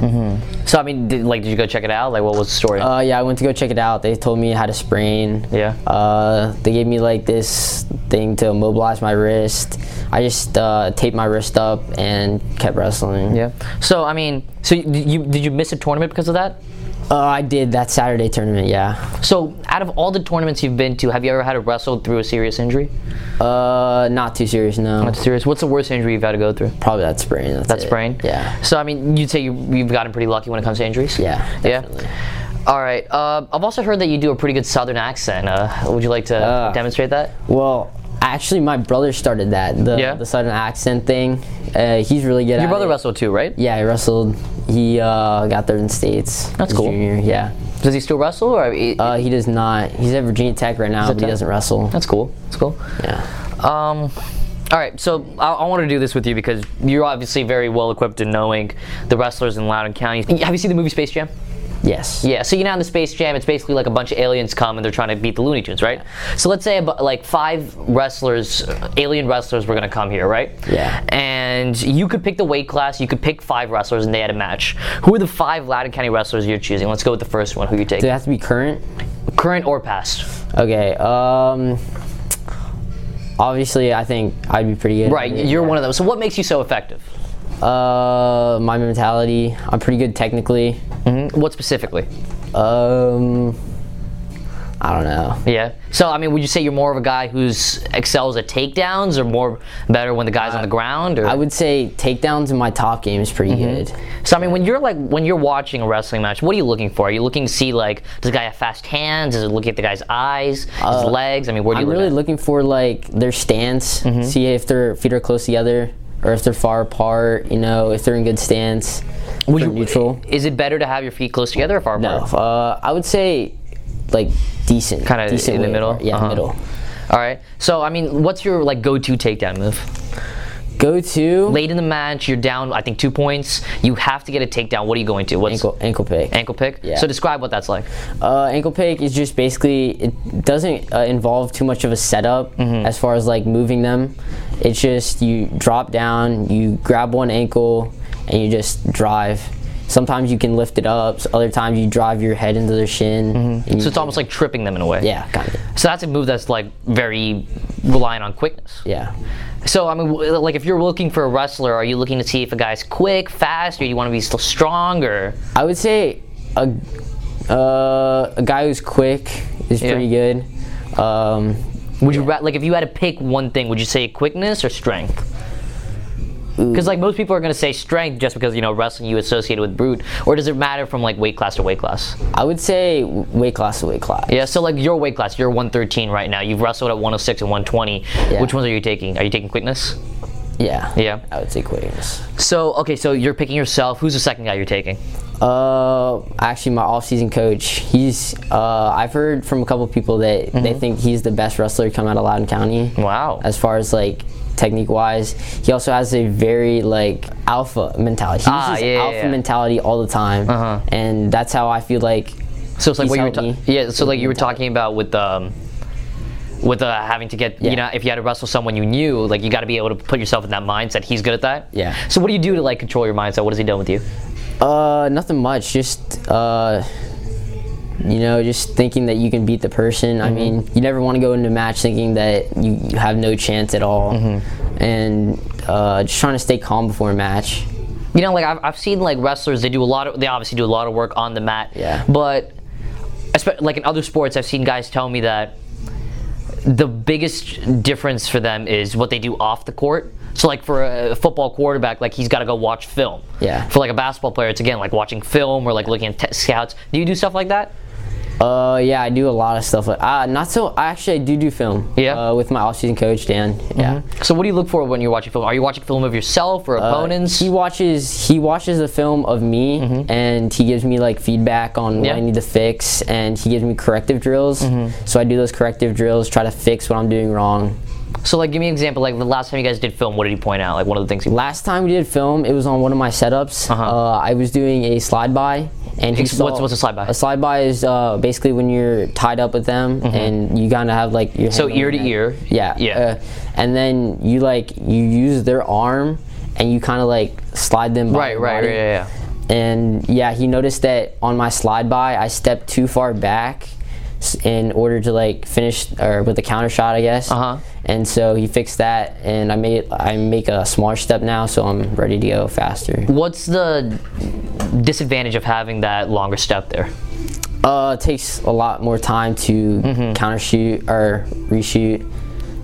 So I mean, did, like, did you go check it out? Like, what was the story? Uh, yeah, I went to go check it out. They told me I had a sprain. Yeah. Uh, they gave me like this thing to immobilize my wrist. I just uh, taped my wrist up and kept wrestling. yeah. So I mean, so you, you did you miss a tournament because of that? Uh, I did that Saturday tournament. Yeah. So out of all the tournaments you've been to, have you ever had to wrestle through a serious injury? Uh, not too serious. No. Not too serious. What's the worst injury you've had to go through? Probably that sprain. That's That sprain. Yeah. So I mean, you'd say you, you've gotten pretty lucky when it comes to injuries. Yeah. Yeah. All right. Uh, I've also heard that you do a pretty good Southern accent. Uh, would you like to Uh, demonstrate that? Well, actually, my brother started that. The Yeah? the southern accent thing. Uh, he's really good. Your brother it. wrestled too, right? Yeah, he wrestled. He uh, got third in states. That's cool. Junior. Yeah. Does he still wrestle, or he- Uh, he does not. He's at Virginia Tech right now, but he doesn't wrestle. that's cool. That's cool. Yeah. Um, all right, so I, I want to do this with you because you're obviously very well equipped in knowing the wrestlers in Loudoun County. Have you seen the movie Space Jam? Yes. Yeah, so you know in the Space Jam, it's basically like a bunch of aliens come and they're trying to beat the Looney Tunes, right? So let's say about, like five wrestlers, alien wrestlers, were gonna come here, right? Yeah. And you could pick the weight class. You could pick five wrestlers, and they had a match. Who are the five Loudoun County wrestlers you're choosing? Let's go with the first one. Who you take? Do it have to be current? Current or past? Okay. Um. Obviously, I think I'd be pretty good. Right, you're one of them. So what makes you so effective? Uh, my mentality. I'm pretty good technically. Mhm. What specifically? Um. I don't know. Yeah. So I mean, would you say you're more of a guy who's excels at takedowns, or more better when the guy's on the ground? Or? I would say takedowns in my top game is pretty Mm-hmm. good. So I mean, when you're like when you're watching a wrestling match, what are you looking for? Are you looking to see like does the guy have fast hands? Is it looking at the guy's eyes, his legs? I mean, where do you Uh, I'm look really at? looking for like their stance. Mm-hmm. See if their feet are close together or if they're far apart. You know, if they're in good stance. Would you- neutral. Is it better to have your feet close together or far No, apart? uh, I would say like decent. Kinda decent in the middle? apart. Yeah, Uh-huh. middle. All right. So I mean, what's your like go-to takedown move? Go to Late in the match, you're down. I think two points. You have to get a takedown. What are you going to? What's ankle ankle pick. ankle pick? Yeah. So describe what that's like. Uh, ankle pick is just basically it doesn't uh, involve too much of a setup Mm-hmm. as far as like moving them. It's just you drop down, you grab one ankle, and you just drive. Sometimes you can lift it up. so Other times you drive your head into their shin. Mm-hmm. So it's almost like tripping them in a way. yeah, kind of. So that's a move that's like very reliant on quickness. Yeah. So I mean, like if you're looking for a wrestler, are you looking to see if a guy's quick, fast, or you want to be still strong, or I would say a uh, a guy who's quick is Yeah. pretty good. Um, would you like if you had to pick one thing, would you say quickness or strength? Because like most people are gonna say strength just because you know wrestling you associate it with brute, or does it matter from like weight class to weight class? I would say weight class to weight class. Yeah, so like your weight class, you're 113 right now. You've wrestled at 106 and 120. Yeah. Which ones are you taking? Are you taking quickness? Yeah. Yeah. I would say quickness. So okay, so you're picking yourself. Who's the second guy you're taking? Uh, actually, my off-season coach. He's. Uh, I've heard from a couple of people that Mm-hmm. they think he's the best wrestler to come out of Loudoun County. Wow. As far as like technique-wise, he also has a very like alpha mentality. He Ah, uses yeah, yeah, alpha yeah. mentality all the time, Uh-huh. and that's how I feel like. So it's like what you were ta- yeah. So like you were talking about with um, with uh, having to get you know if you had to wrestle someone you knew, like you got to be able to put yourself in that mindset. He's good at that. Yeah. So what do you do to like control your mindset? What has he done with you? Uh, nothing much. Just uh, You know, just thinking that you can beat the person. I Mm-hmm. mean, you never want to go into a match thinking that you, have no chance at all, Mm-hmm. and uh, just trying to stay calm before a match. You know, like I've, I've seen like wrestlers, they do a lot of, they obviously do a lot of work on the mat. Yeah. But, like in other sports, I've seen guys tell me that the biggest difference for them is what they do off the court. So, like for a football quarterback, like he's got to go watch film. Yeah. For like a basketball player, it's again like watching film or like looking at t- scouts. Do you do stuff like that? Uh, yeah, I do a lot of stuff. Like, uh, not so. I actually, do do film. Yeah? Uh, with my off-season coach Dan. Yeah. So, what do you look for when you're watching film? Are you watching film of yourself or opponents? Uh, He watches he watches a film of me and he gives me like feedback on what Mm-hmm. I need to fix and he gives me corrective drills. Mm-hmm. So I do those corrective drills, try to fix what I'm doing wrong. So, like, give me an example. Like the last time you guys did film, what did he point out? Like one of the things he. Last time we did film, it was on one of my setups. Uh-huh. Uh, I was doing a slide by and he Ex- saw, what's- what's a slide by? A slide by is uh, basically when you're tied up with them and you kind of have like your Mm-hmm. So ear to neck. ear. Yeah. Yeah. Uh, and then you like you use their arm and you kind of like slide them by Right, right, right, yeah, yeah. And yeah, he noticed that on my slide by, I stepped too far back in order to like finish or with the counter shot, I guess. Uh-huh. And so he fixed that, and I made I make a smaller step now, so I'm ready to go faster. What's the disadvantage of having that longer step there? Uh, it takes a lot more time to Mm-hmm. counter shoot or reshoot.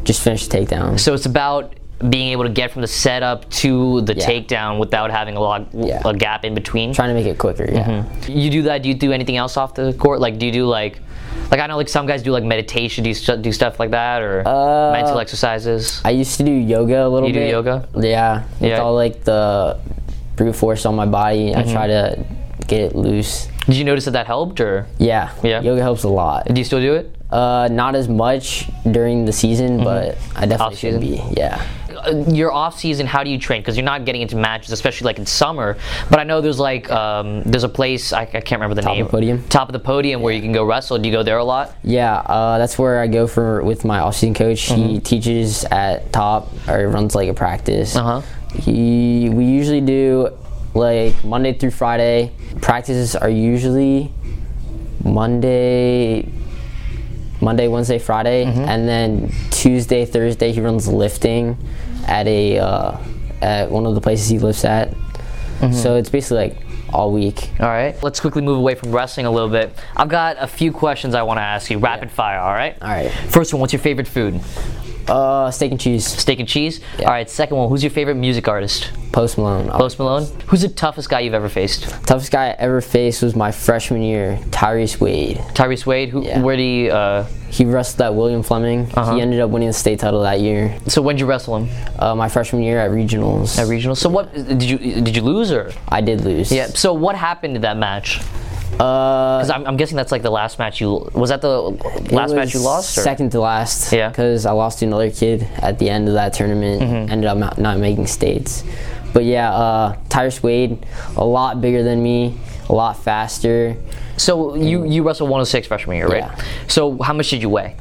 Just finish the takedown. So it's about being able to get from the setup to the Yeah. takedown without having a lot Yeah. a gap in between. Trying to make it quicker. Yeah. Mm-hmm. You do that? Do you do anything else off the court? Like, do you do like, like I know like some guys do like meditation, do you stu- do stuff like that, or Uh, mental exercises? I used to do yoga a little bit. You do yoga? Yeah. With Yeah. all like the brute force on my body, Mm-hmm. I try to get it loose. Did you notice that that helped, or Yeah. Yeah. Yoga helps a lot. do you still do it? Uh, not as much during the season, but I definitely should Mm-hmm. Be. Yeah. Your off season, how do you train? Because you're not getting into matches, especially like in summer. But I know there's like um, there's a place I, I can't remember the Top of the podium? Top of the podium where you can go wrestle. Do you go there a lot? Yeah, uh, that's where I go for with my off-season coach. Mm-hmm. He teaches at top or runs like a practice. Uh huh. He we usually do like Monday through Friday. Practices are usually Monday, Monday, Wednesday, Friday, Mm-hmm. and then Tuesday, Thursday he runs lifting at a uh, at one of the places he lives at. Mm-hmm. So it's basically like all week. All right. Let's quickly move away from wrestling a little bit. I've got a few questions I want to ask you, rapid fire. All right. All right. First one, what's your favorite food? Uh, steak and cheese. Steak and cheese. Yeah. All right. Second one, who's your favorite music artist? Post Malone. Post Malone. Who's the toughest guy you've ever faced? Toughest guy I ever faced was my freshman year, Tyrese Wade. Tyrese Wade. Who? Yeah. Where do you? Uh, He wrestled at William Fleming. Uh-huh. He ended up winning the state title that year. so when did you wrestle him? Uh, my freshman year at regionals. At regionals. So what did you did you lose or? I did lose. Yeah. So what happened to that match? Uh, Because I'm, I'm guessing that's like the last match you was that the last match you lost? Or? Second to last. Yeah. Because I lost to another kid at the end of that tournament. Mm-hmm. Ended up not, not making states. But yeah, uh, Tyrese Wade, a lot bigger than me, a lot faster. So you you wrestled 106 freshman year, right? Yeah. So how much did you weigh?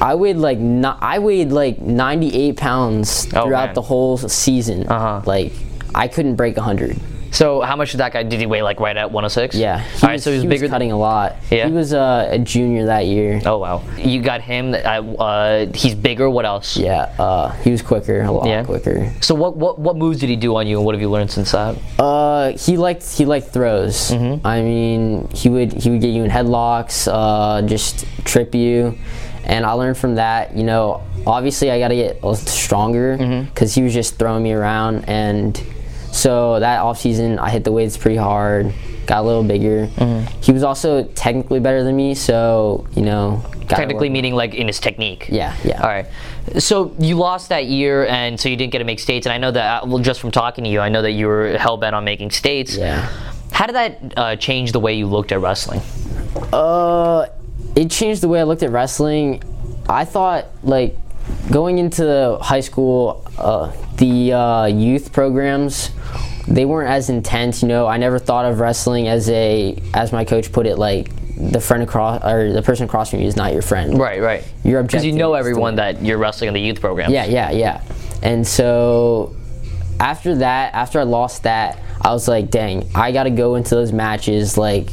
I weighed like no, I weighed like 98 pounds Oh, throughout man. the whole season. Uh-huh. Like I couldn't break 100. So how much did that guy? Did he weigh like right at 106? Yeah. All right. so he was bigger. than- cutting a lot. Yeah? He was uh, a junior that year. oh wow. You got him. Uh, uh, he's bigger. What else? Yeah, uh, he was quicker, a lot Yeah? quicker. So what, what what moves did he do on you, and what have you learned since that? Uh, he liked he liked throws. Mm-hmm. I mean, he would he would get you in headlocks, uh, just trip you, and I learned from that. You know, obviously I got to get stronger Mm-hmm. because he was just throwing me around, and so that off season I hit the weights pretty hard, got a little bigger. Mm-hmm. He was also technically better than me, so you know, Technically, meaning like in his technique. Yeah, yeah. All right. So you lost that year, and so you didn't get to make states. And I know that, uh, well, just from talking to you, I know that you were hell bent on making states. Yeah. How did that uh, change the way you looked at wrestling? Uh, it changed the way I looked at wrestling. I thought like going into high school, uh, the uh, youth programs they weren't as intense. You know, I never thought of wrestling as a, as my coach put it, like the friend across or the person across from you is not your friend. Right, right. Your Because you know everyone that you're wrestling in the youth program. Yeah, yeah, yeah. And so after that, after I lost that, I was like, dang, I got to go into those matches like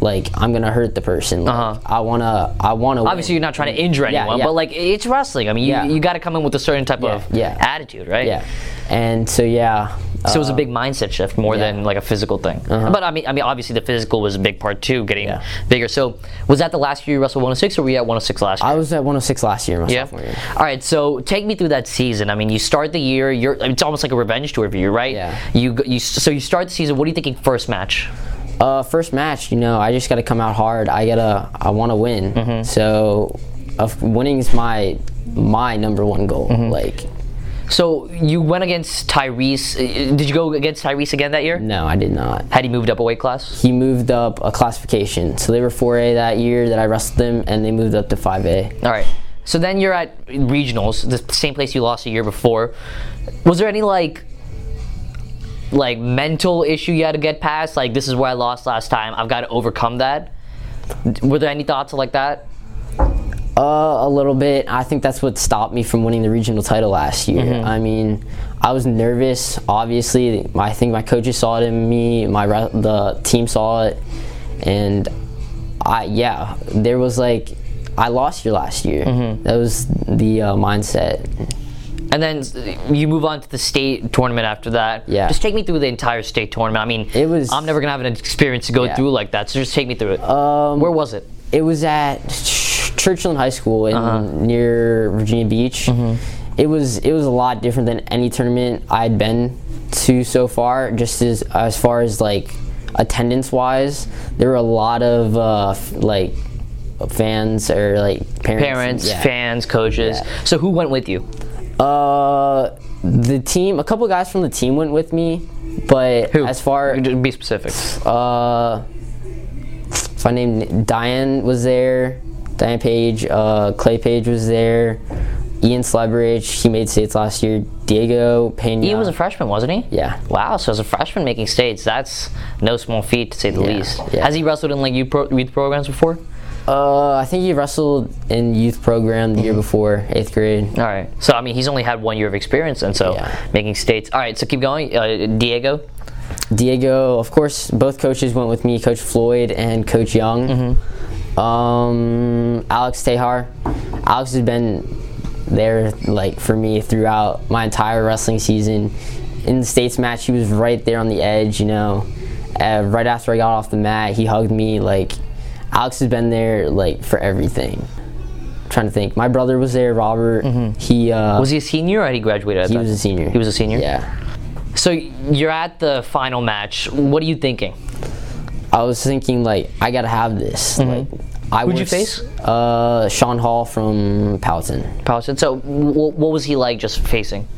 like I'm gonna hurt the person. Like, Uh-huh. I wanna I wanna. Obviously, you're not trying to injure anyone, yeah. but like it's wrestling. I mean, you, Yeah. you got to come in with a certain type of Yeah, yeah. attitude, right? Yeah, and so yeah. So it was a uh, big mindset shift more yeah. than like a physical thing. But I mean, I mean, obviously the physical was a big part too, getting Yeah. bigger. So was that the last year you wrestled 106, or were you at 106 last year? I was at 106 last year, yeah. year. All right. So take me through that season. I mean, you start the year. You're. It's almost like a revenge tour for you, right? Yeah. You you so you start the season. What are you thinking first match? Uh, first match, you know, I just got to come out hard. I gotta, I want to win. Mm-hmm. So, of winning is my my number one goal. Mm-hmm. Like, So you went against Tyrese. Uh, Did you go against Tyrese again that year? no, I did not. Had he moved up a weight class? He moved up a classification, so they were 4A that year that I wrestled them, and they moved up to 5A. All right. So then you're at regionals, the same place you lost a year before. Was there any like like mental issue you had to get past? Like this is where I lost last time. I've got to overcome that. Were there any thoughts like that? Uh, a little bit. I think that's what stopped me from winning the regional title last year. Mm-hmm. I mean, I was nervous. Obviously, I think my coaches saw it in me. My re- the team saw it, and I yeah, there was like I lost you last year. Mm-hmm. That was the uh, mindset. And then you move on to the state tournament after that. Yeah. Just take me through the entire state tournament. I mean, It was- I'm never gonna have an experience to go Yeah. through like that. So just take me through it. Um, Where was it? It was at Ch- Churchland High School in Uh-huh. near Virginia Beach. Mm-hmm. It was it was a lot different than any tournament I'd been to so far. Just as as far as like attendance wise, there were a lot of uh, f- like fans or like parents. Parents, yeah. fans, coaches. Yeah. So who went with you? Uh, the team. A couple guys from the team went with me, but Who? as far be specific. uh, if I named Diane was there, Diane Page, uh, Clay Page was there, Ian Slebridge, he made states last year, Diego Pena. He was a freshman, wasn't he? yeah. Wow, so as a freshman making states, that's no small feat to say the Yeah, least. yeah. Has he wrestled in like youth, pro- youth programs before? Uh, I think he wrestled in youth program the year Mm-hmm. before, eighth grade. All right. So I mean, he's only had one year of experience, and so Yeah. making states. All right. So keep going. Uh, Diego. Diego, of course, both coaches went with me, Coach Floyd and Coach Young. Mm-hmm. Um, Alex Tehar. Alex has been there like for me throughout my entire wrestling season. In the states match, he was right there on the edge. You know, uh, right after I got off the mat, he hugged me. Like Alex has been there like for everything. trying to think, my brother was there. Robert. He uh, Mm-hmm. Was he a senior or had he graduated? He was a senior. He was a senior. Yeah. So you're at the final match. What are you thinking? I was thinking like I gotta have this. Like I Mm-hmm. Who'd you face? Uh, Sean Hall from Powhatan. Powhatan. So w- what was he like just facing?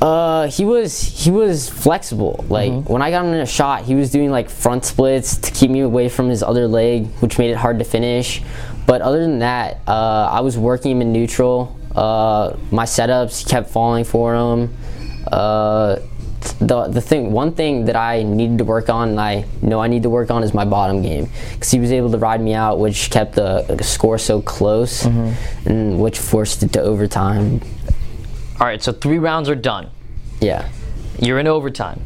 Uh, he was he was flexible. Like Mm-hmm. when I got him in a shot, he was doing like front splits to keep me away from his other leg, which made it hard to finish. But other than that, uh, I was working him in neutral. Uh, my setups kept falling for him. Uh, the the thing, one thing that I needed to work on, and I know I need to work on, is my bottom game, because he was able to ride me out, which kept the, the score so close, Mm-hmm. and which forced it to overtime. All right. So three rounds are done. Yeah. You're in overtime.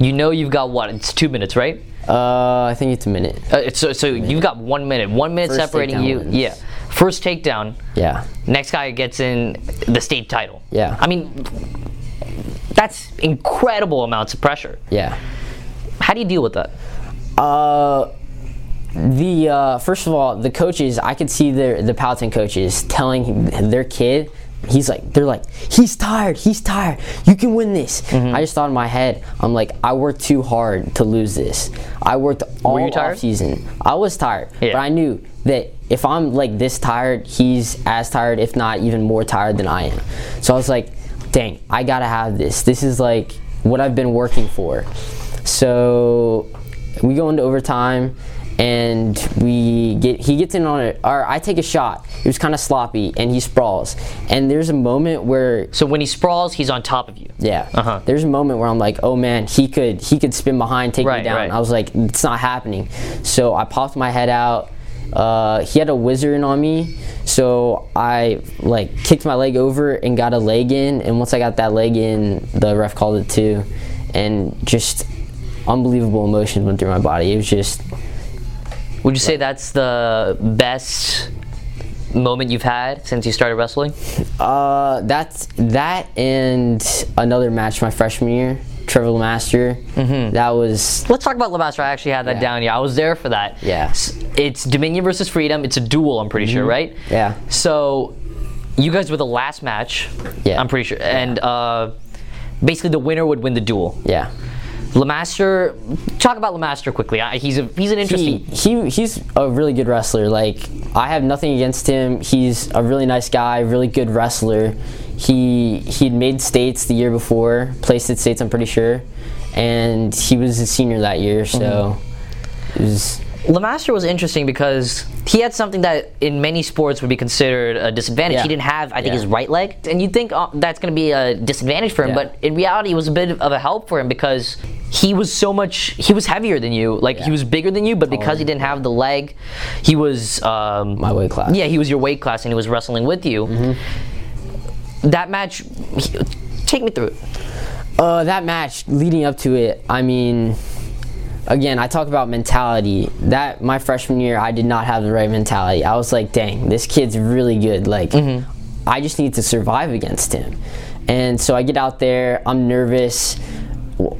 You know you've got what? It's two minutes, right? Uh, I think it's a minute. Uh, it's, so so you've got one minute. One minute First separating you. wins. Yeah. First takedown. Yeah. Next guy gets in the state title. Yeah. I mean, that's incredible amounts of pressure. Yeah. How do you deal with that? Uh, the uh, first of all, the coaches, I could see their the Powhatan coaches telling their kid, he's like, they're like, he's tired, he's tired. You can win this. Mm-hmm. I just thought in my head, I'm like, I worked too hard to lose this. I worked all off season. I was tired, Yeah. but I knew that if I'm like this tired, he's as tired, if not even more tired than I am. So I was like, dang, I gotta have this. This is like what I've been working for. So we go into overtime and we get he gets in on it or I take a shot. It was kind of sloppy and he sprawls. And there's a moment where So when he sprawls, he's on top of you. yeah. Uh-huh. There's a moment where I'm like, oh man, he could he could spin behind, take Right, me down. right. I was like, it's not happening. So I popped my head out. Uh, he had a wizard on me, so I like kicked my leg over and got a leg in. And once I got that leg in, the ref called it too, and just unbelievable emotions went through my body. It was just Would you say that's the best moment you've had since you started wrestling? Uh, that's that and another match my freshman year, Trevor Lemaster. Mm-hmm. That was Let's talk about Lemaster. I actually had that Yeah. down. Yeah, I was there for that. Yeah. It's Dominion versus Freedom. It's a duel. I'm pretty sure, right? yeah. So, you guys were the last match. Yeah. I'm pretty sure, and uh, basically the winner would win the duel. Yeah. Lemaster, talk about Lemaster quickly. I, he's a he's an interesting. he he's a really good wrestler. Like I have nothing against him. He's a really nice guy, really good wrestler. He he'd made states the year before, placed at states. I'm pretty sure, and he was a senior that year. So mm-hmm. it was Lemaster was interesting because he had something that in many sports would be considered a disadvantage. Yeah. He didn't have, I think, Yeah. his right leg, and you'd think uh, that's going to be a disadvantage for him. Yeah. But in reality, it was a bit of a help for him because he was so much. He was heavier than you, like he was bigger than you, but because he didn't have the leg, he was um, my weight class. Yeah, he was your weight class, and he was wrestling with you. Mm-hmm. That match, he- take me through it. Uh, that match leading up to it, I mean, again, I talk about mentality. That my freshman year, I did not have the right mentality. I was like, dang, this kid's really good. Like, mm-hmm. I just need to survive against him. And so I get out there, I'm nervous.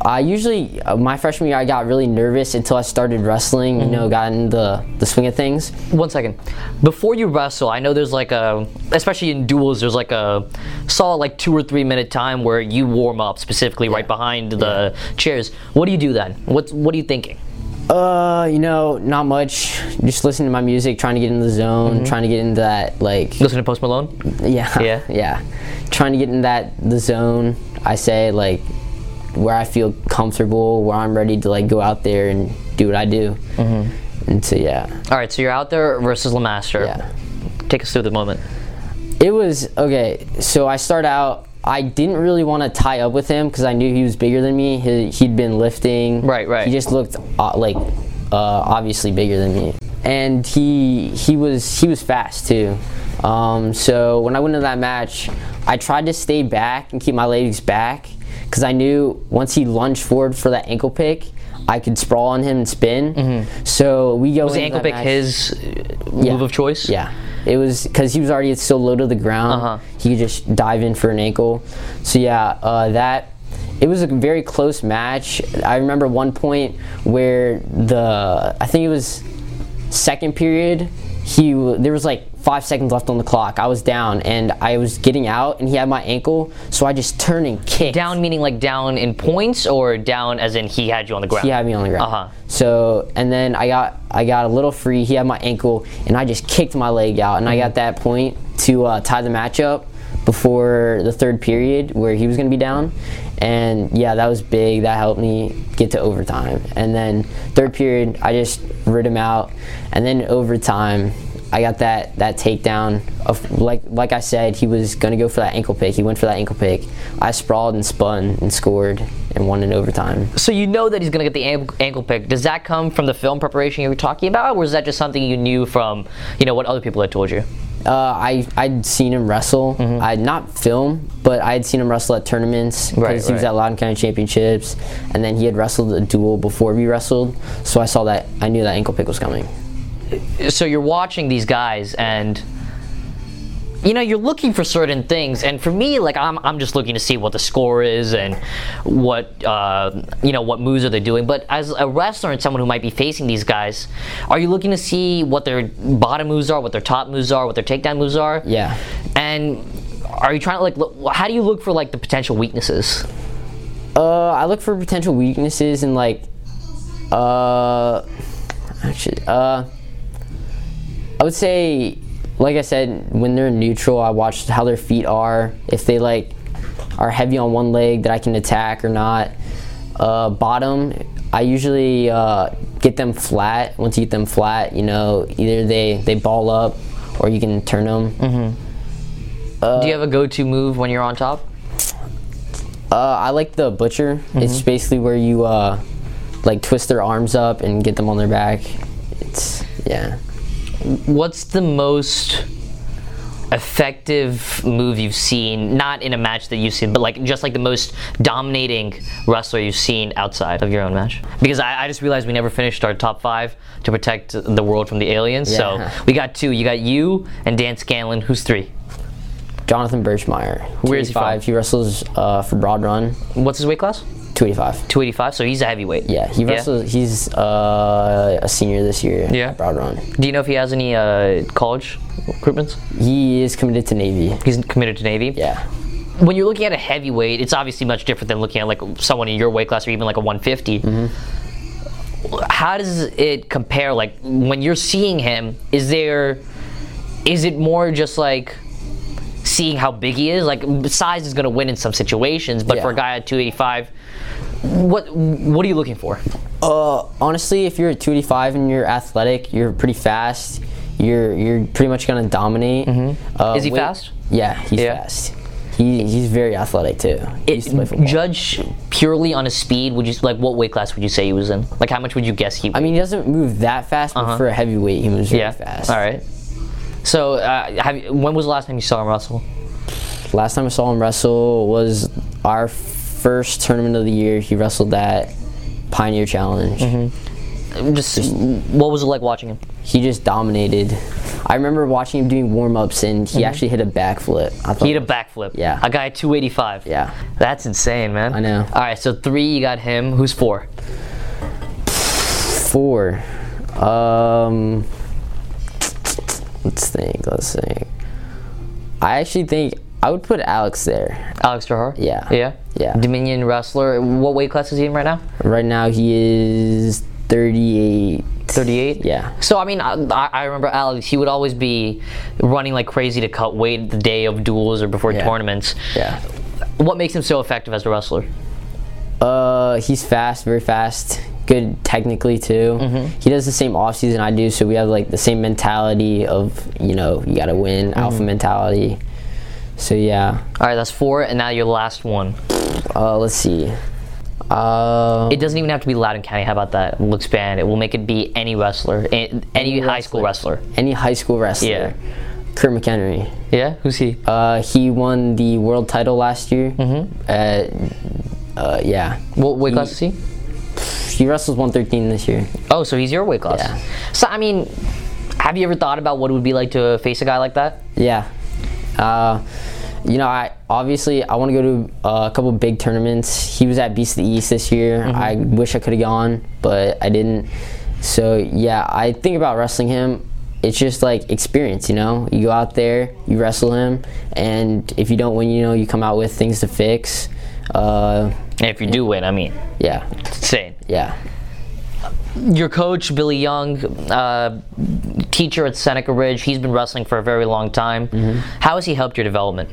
I usually, uh, my freshman year, I got really nervous until I started wrestling, you know, got in the, the swing of things. One second. Before you wrestle, I know there's like a, especially in duels, there's like a solid like two or three minute time where you warm up specifically right behind the chairs. What do you do then? What What are you thinking? Uh, you know, not much. Just listening to my music, trying to get in the zone, trying to get into that, like, Listen to Post Malone. Yeah. Yeah? Yeah. Trying to get in that the zone, I say like where I feel comfortable, where I'm ready to like go out there and do what I do. Mm-hmm. And so yeah. All right, so you're out there versus Lemaster. Yeah. Take us through the moment. It was okay. So I start out. I didn't really want to tie up with him because I knew he was bigger than me. He, he'd been lifting. Right, right. He just looked uh, like uh, obviously bigger than me, and he he was he was fast too. Um, so when I went to that match, I tried to stay back and keep my legs back because I knew once he lunged forward for that ankle pick, I could sprawl on him and spin. So we go. Mm-hmm. Was the ankle pick match- his uh, move of choice? yeah. It was because he was already so low to the ground. Uh-huh. He could just dive in for an ankle. So yeah, uh, that it was a very close match. I remember one point where the I think it was second period. He there was like five seconds left on the clock. I was down and I was getting out, and he had my ankle. So I just turned and kicked. Down meaning like down in points or down as in he had you on the ground? He had me on the ground. Uh-huh. So and then I got I got a little free. He had my ankle, and I just kicked my leg out, and I got that point to uh, tie the match up before the third period where he was going to be down. And yeah, that was big. That helped me get to overtime. And then third period, I just rid him out. And then overtime, I got that that takedown of like like I said, he was gonna go for that ankle pick. He went for that ankle pick. I sprawled and spun and scored and won in overtime. So you know that he's going to get the ankle, pick. Does that come from the film preparation you were talking about, or is that just something you knew from, you know, what other people had told you? Uh, I I'd seen him wrestle. I'd not film, but I had seen him wrestle at tournaments because Right, he was at Loudoun County Championships, and then he had wrestled a duel before we wrestled. So I saw that. I knew that ankle pick was coming. So you're watching these guys and you know you're looking for certain things. And for me like i'm, I'm just looking to see what the score is and what uh, you know what moves are they doing. But as a wrestler and someone who might be facing these guys are you looking to see what their bottom moves are what their top moves are what their takedown moves are? Yeah. and are you trying to like look, how do you look for like the potential weaknesses? Uh, I look for potential weaknesses and like, uh, actually, uh, I would say, like I said, when they're neutral, I watch how their feet are. If they like are heavy on one leg that I can attack or not. Uh, bottom, I usually uh, get them flat. Once you get them flat, you know, either they they ball up or you can turn them. do you have a go-to move when you're on top Uh, I like the butcher. It's basically where you uh, like twist their arms up and get them on their back. It's yeah. What's the most effective move you've seen, not in a match that you've seen, but like just like the most dominating wrestler you've seen outside of your own match? Because I, I just realized we never finished our top five to protect the world from the aliens. Yeah. So we got two. You got you and Dan Scanlon. Who's three? Jonathan Birchmeyer. Where is he from? He wrestles uh, for Broad Run. What's his weight class? 285. 285. So he's a heavyweight. Yeah, he wrestles. He's uh, a senior this year. Yeah. At Broad Run. Do you know if he has any uh, college recruitments? He is committed to Navy. He's committed to Navy. Yeah. when you're looking at a heavyweight, it's obviously much different than looking at like someone in your weight class or even like a 150. How does it compare? Like when you're seeing him, is there, is it more just like seeing how big he is? Like size is going to win in some situations, but for a guy at 285, what what are you looking for? Uh, honestly, if you're at 285 and you're athletic, you're pretty fast. You're you're pretty much gonna dominate. Uh, Is he weight- fast? Yeah, he's Yeah. fast. He, he's very athletic too. Used to judge purely on his speed. Would you like what weight class would you say he was in? Like how much would you guess he? I mean, he doesn't move that fast, but for a heavyweight, he moves yeah. fast. All right. So, uh, have you, when was the last time you saw him wrestle? Last time I saw him wrestle was our first tournament of the year. He wrestled that Pioneer Challenge. Mm-hmm. Just, what was it like watching him? He just dominated. I remember watching him doing warm ups, and he actually hit a backflip. Mm-hmm. He hit a backflip. Yeah. A guy at 285. Yeah. That's insane, man. I know. All right, so three, you got him. Who's four? Four. Um, let's think. Let's think. I actually think I would put Alex there. Alex Jahar? Yeah. Yeah? Yeah. Dominion wrestler. What weight class is he in right now? Right now, he is 38. 38? Yeah. So, I mean, I, I remember Alex, he would always be running like crazy to cut weight the day of duels or before Yeah. tournaments. Yeah. What makes him so effective as a wrestler? Uh, he's fast, very fast. Good technically too. Mm-hmm. He does the same off season I do, so we have like the same mentality of you know you got to win, Mm-hmm. alpha mentality. So yeah. All right, that's four, and now your last one. Uh, let's see. Uh, It doesn't even have to be Loudoun County. How about that? We'll expand it. We'll make it be any wrestler, a- any, high school wrestler. any high school wrestler. Yeah. Kurt McHenry. Yeah, who's he? Uh, he won the world title last year. Mm-hmm. At, uh, yeah. What weight class is he? He wrestles 113 this year. Oh, so he's your weight class. Yeah. So I mean, have you ever thought about what it would be like to face a guy like that? Yeah. Uh, you know, I obviously I want to go to uh, a couple big tournaments. He was at Beast of the East this year. I wish I could have gone, but I didn't. So yeah, I think about wrestling him. It's just like experience, you know. You go out there, you wrestle him, and if you don't win, you know, you come out with things to fix. Uh, And if you do win, I mean, yeah, it's insane. Yeah. Your coach, Billy Young, uh, teacher at Seneca Ridge, he's been wrestling for a very long time. How has he helped your development?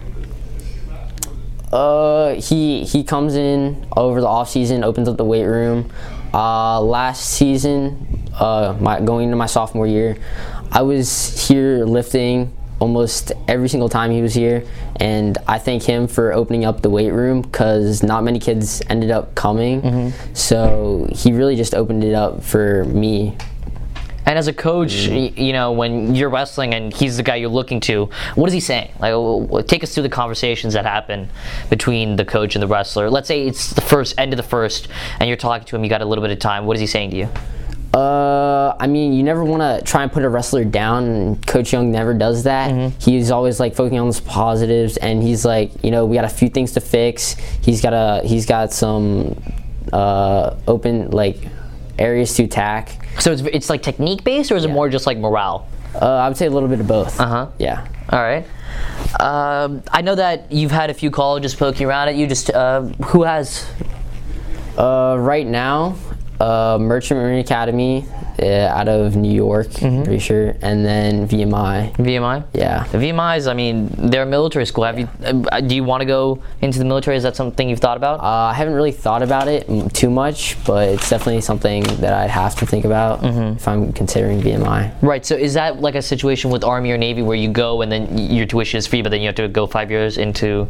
Uh, he he comes in over the off season, opens up the weight room. Uh, last season, uh, my going into my sophomore year, I was here lifting almost every single time he was here, and I thank him for opening up the weight room because not many kids ended up coming. Mm-hmm. So he really just opened it up for me. And as a coach, mm-hmm. y- you know, when you're wrestling and he's the guy you're looking to, what is he saying? Like, take us through the conversations that happen between the coach and the wrestler. Let's say it's the first end of the first, and you're talking to him. You got a little bit of time. What is he saying to you? Uh, I mean, you never want to try and put a wrestler down, and Coach Young never does that. He's always like focusing on the positives, and he's like, you know, we got a few things to fix. He's got a, he's got some uh, open like areas to attack. So it's, it's like technique based, or is it more just like morale? Uh, I would say a little bit of both. Uh huh. Yeah. All right. Um, I know that you've had a few colleges poking around at you. Just uh, who has? Uh, right now, uh, Merchant Marine Academy uh, out of New York, pretty sure, and then VMI. VMI. Yeah. The VMIs. I mean, they're a military school. Have you? Uh, do you want to go into the military? Is that something you've thought about? Uh, I haven't really thought about it m- too much, but it's definitely something that I'd have to think about if I'm considering VMI. Right. So is that like a situation with Army or Navy where you go and then your tuition is free, but then you have to go five years into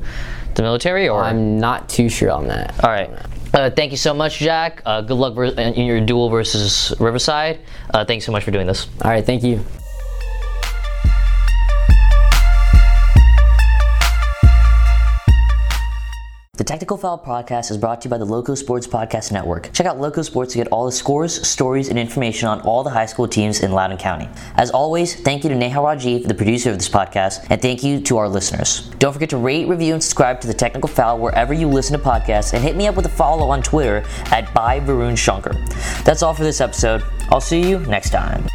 the military? Or I'm not too sure on that. all right. Uh, thank you so much, Jack. Uh, good luck in your duel versus Riverside. Uh, thanks so much for doing this. All right, thank you. The Technical Foul podcast is brought to you by the Loco Sports Podcast Network. Check out Loco Sports to get all the scores, stories, and information on all the high school teams in Loudoun County. As always, thank you to Neha Rajiv, the producer of this podcast, and thank you to our listeners. Don't forget to rate, review, and subscribe to the Technical Foul wherever you listen to podcasts, and hit me up with a follow on Twitter at by Varun Shankar. That's all for this episode. I'll see you next time.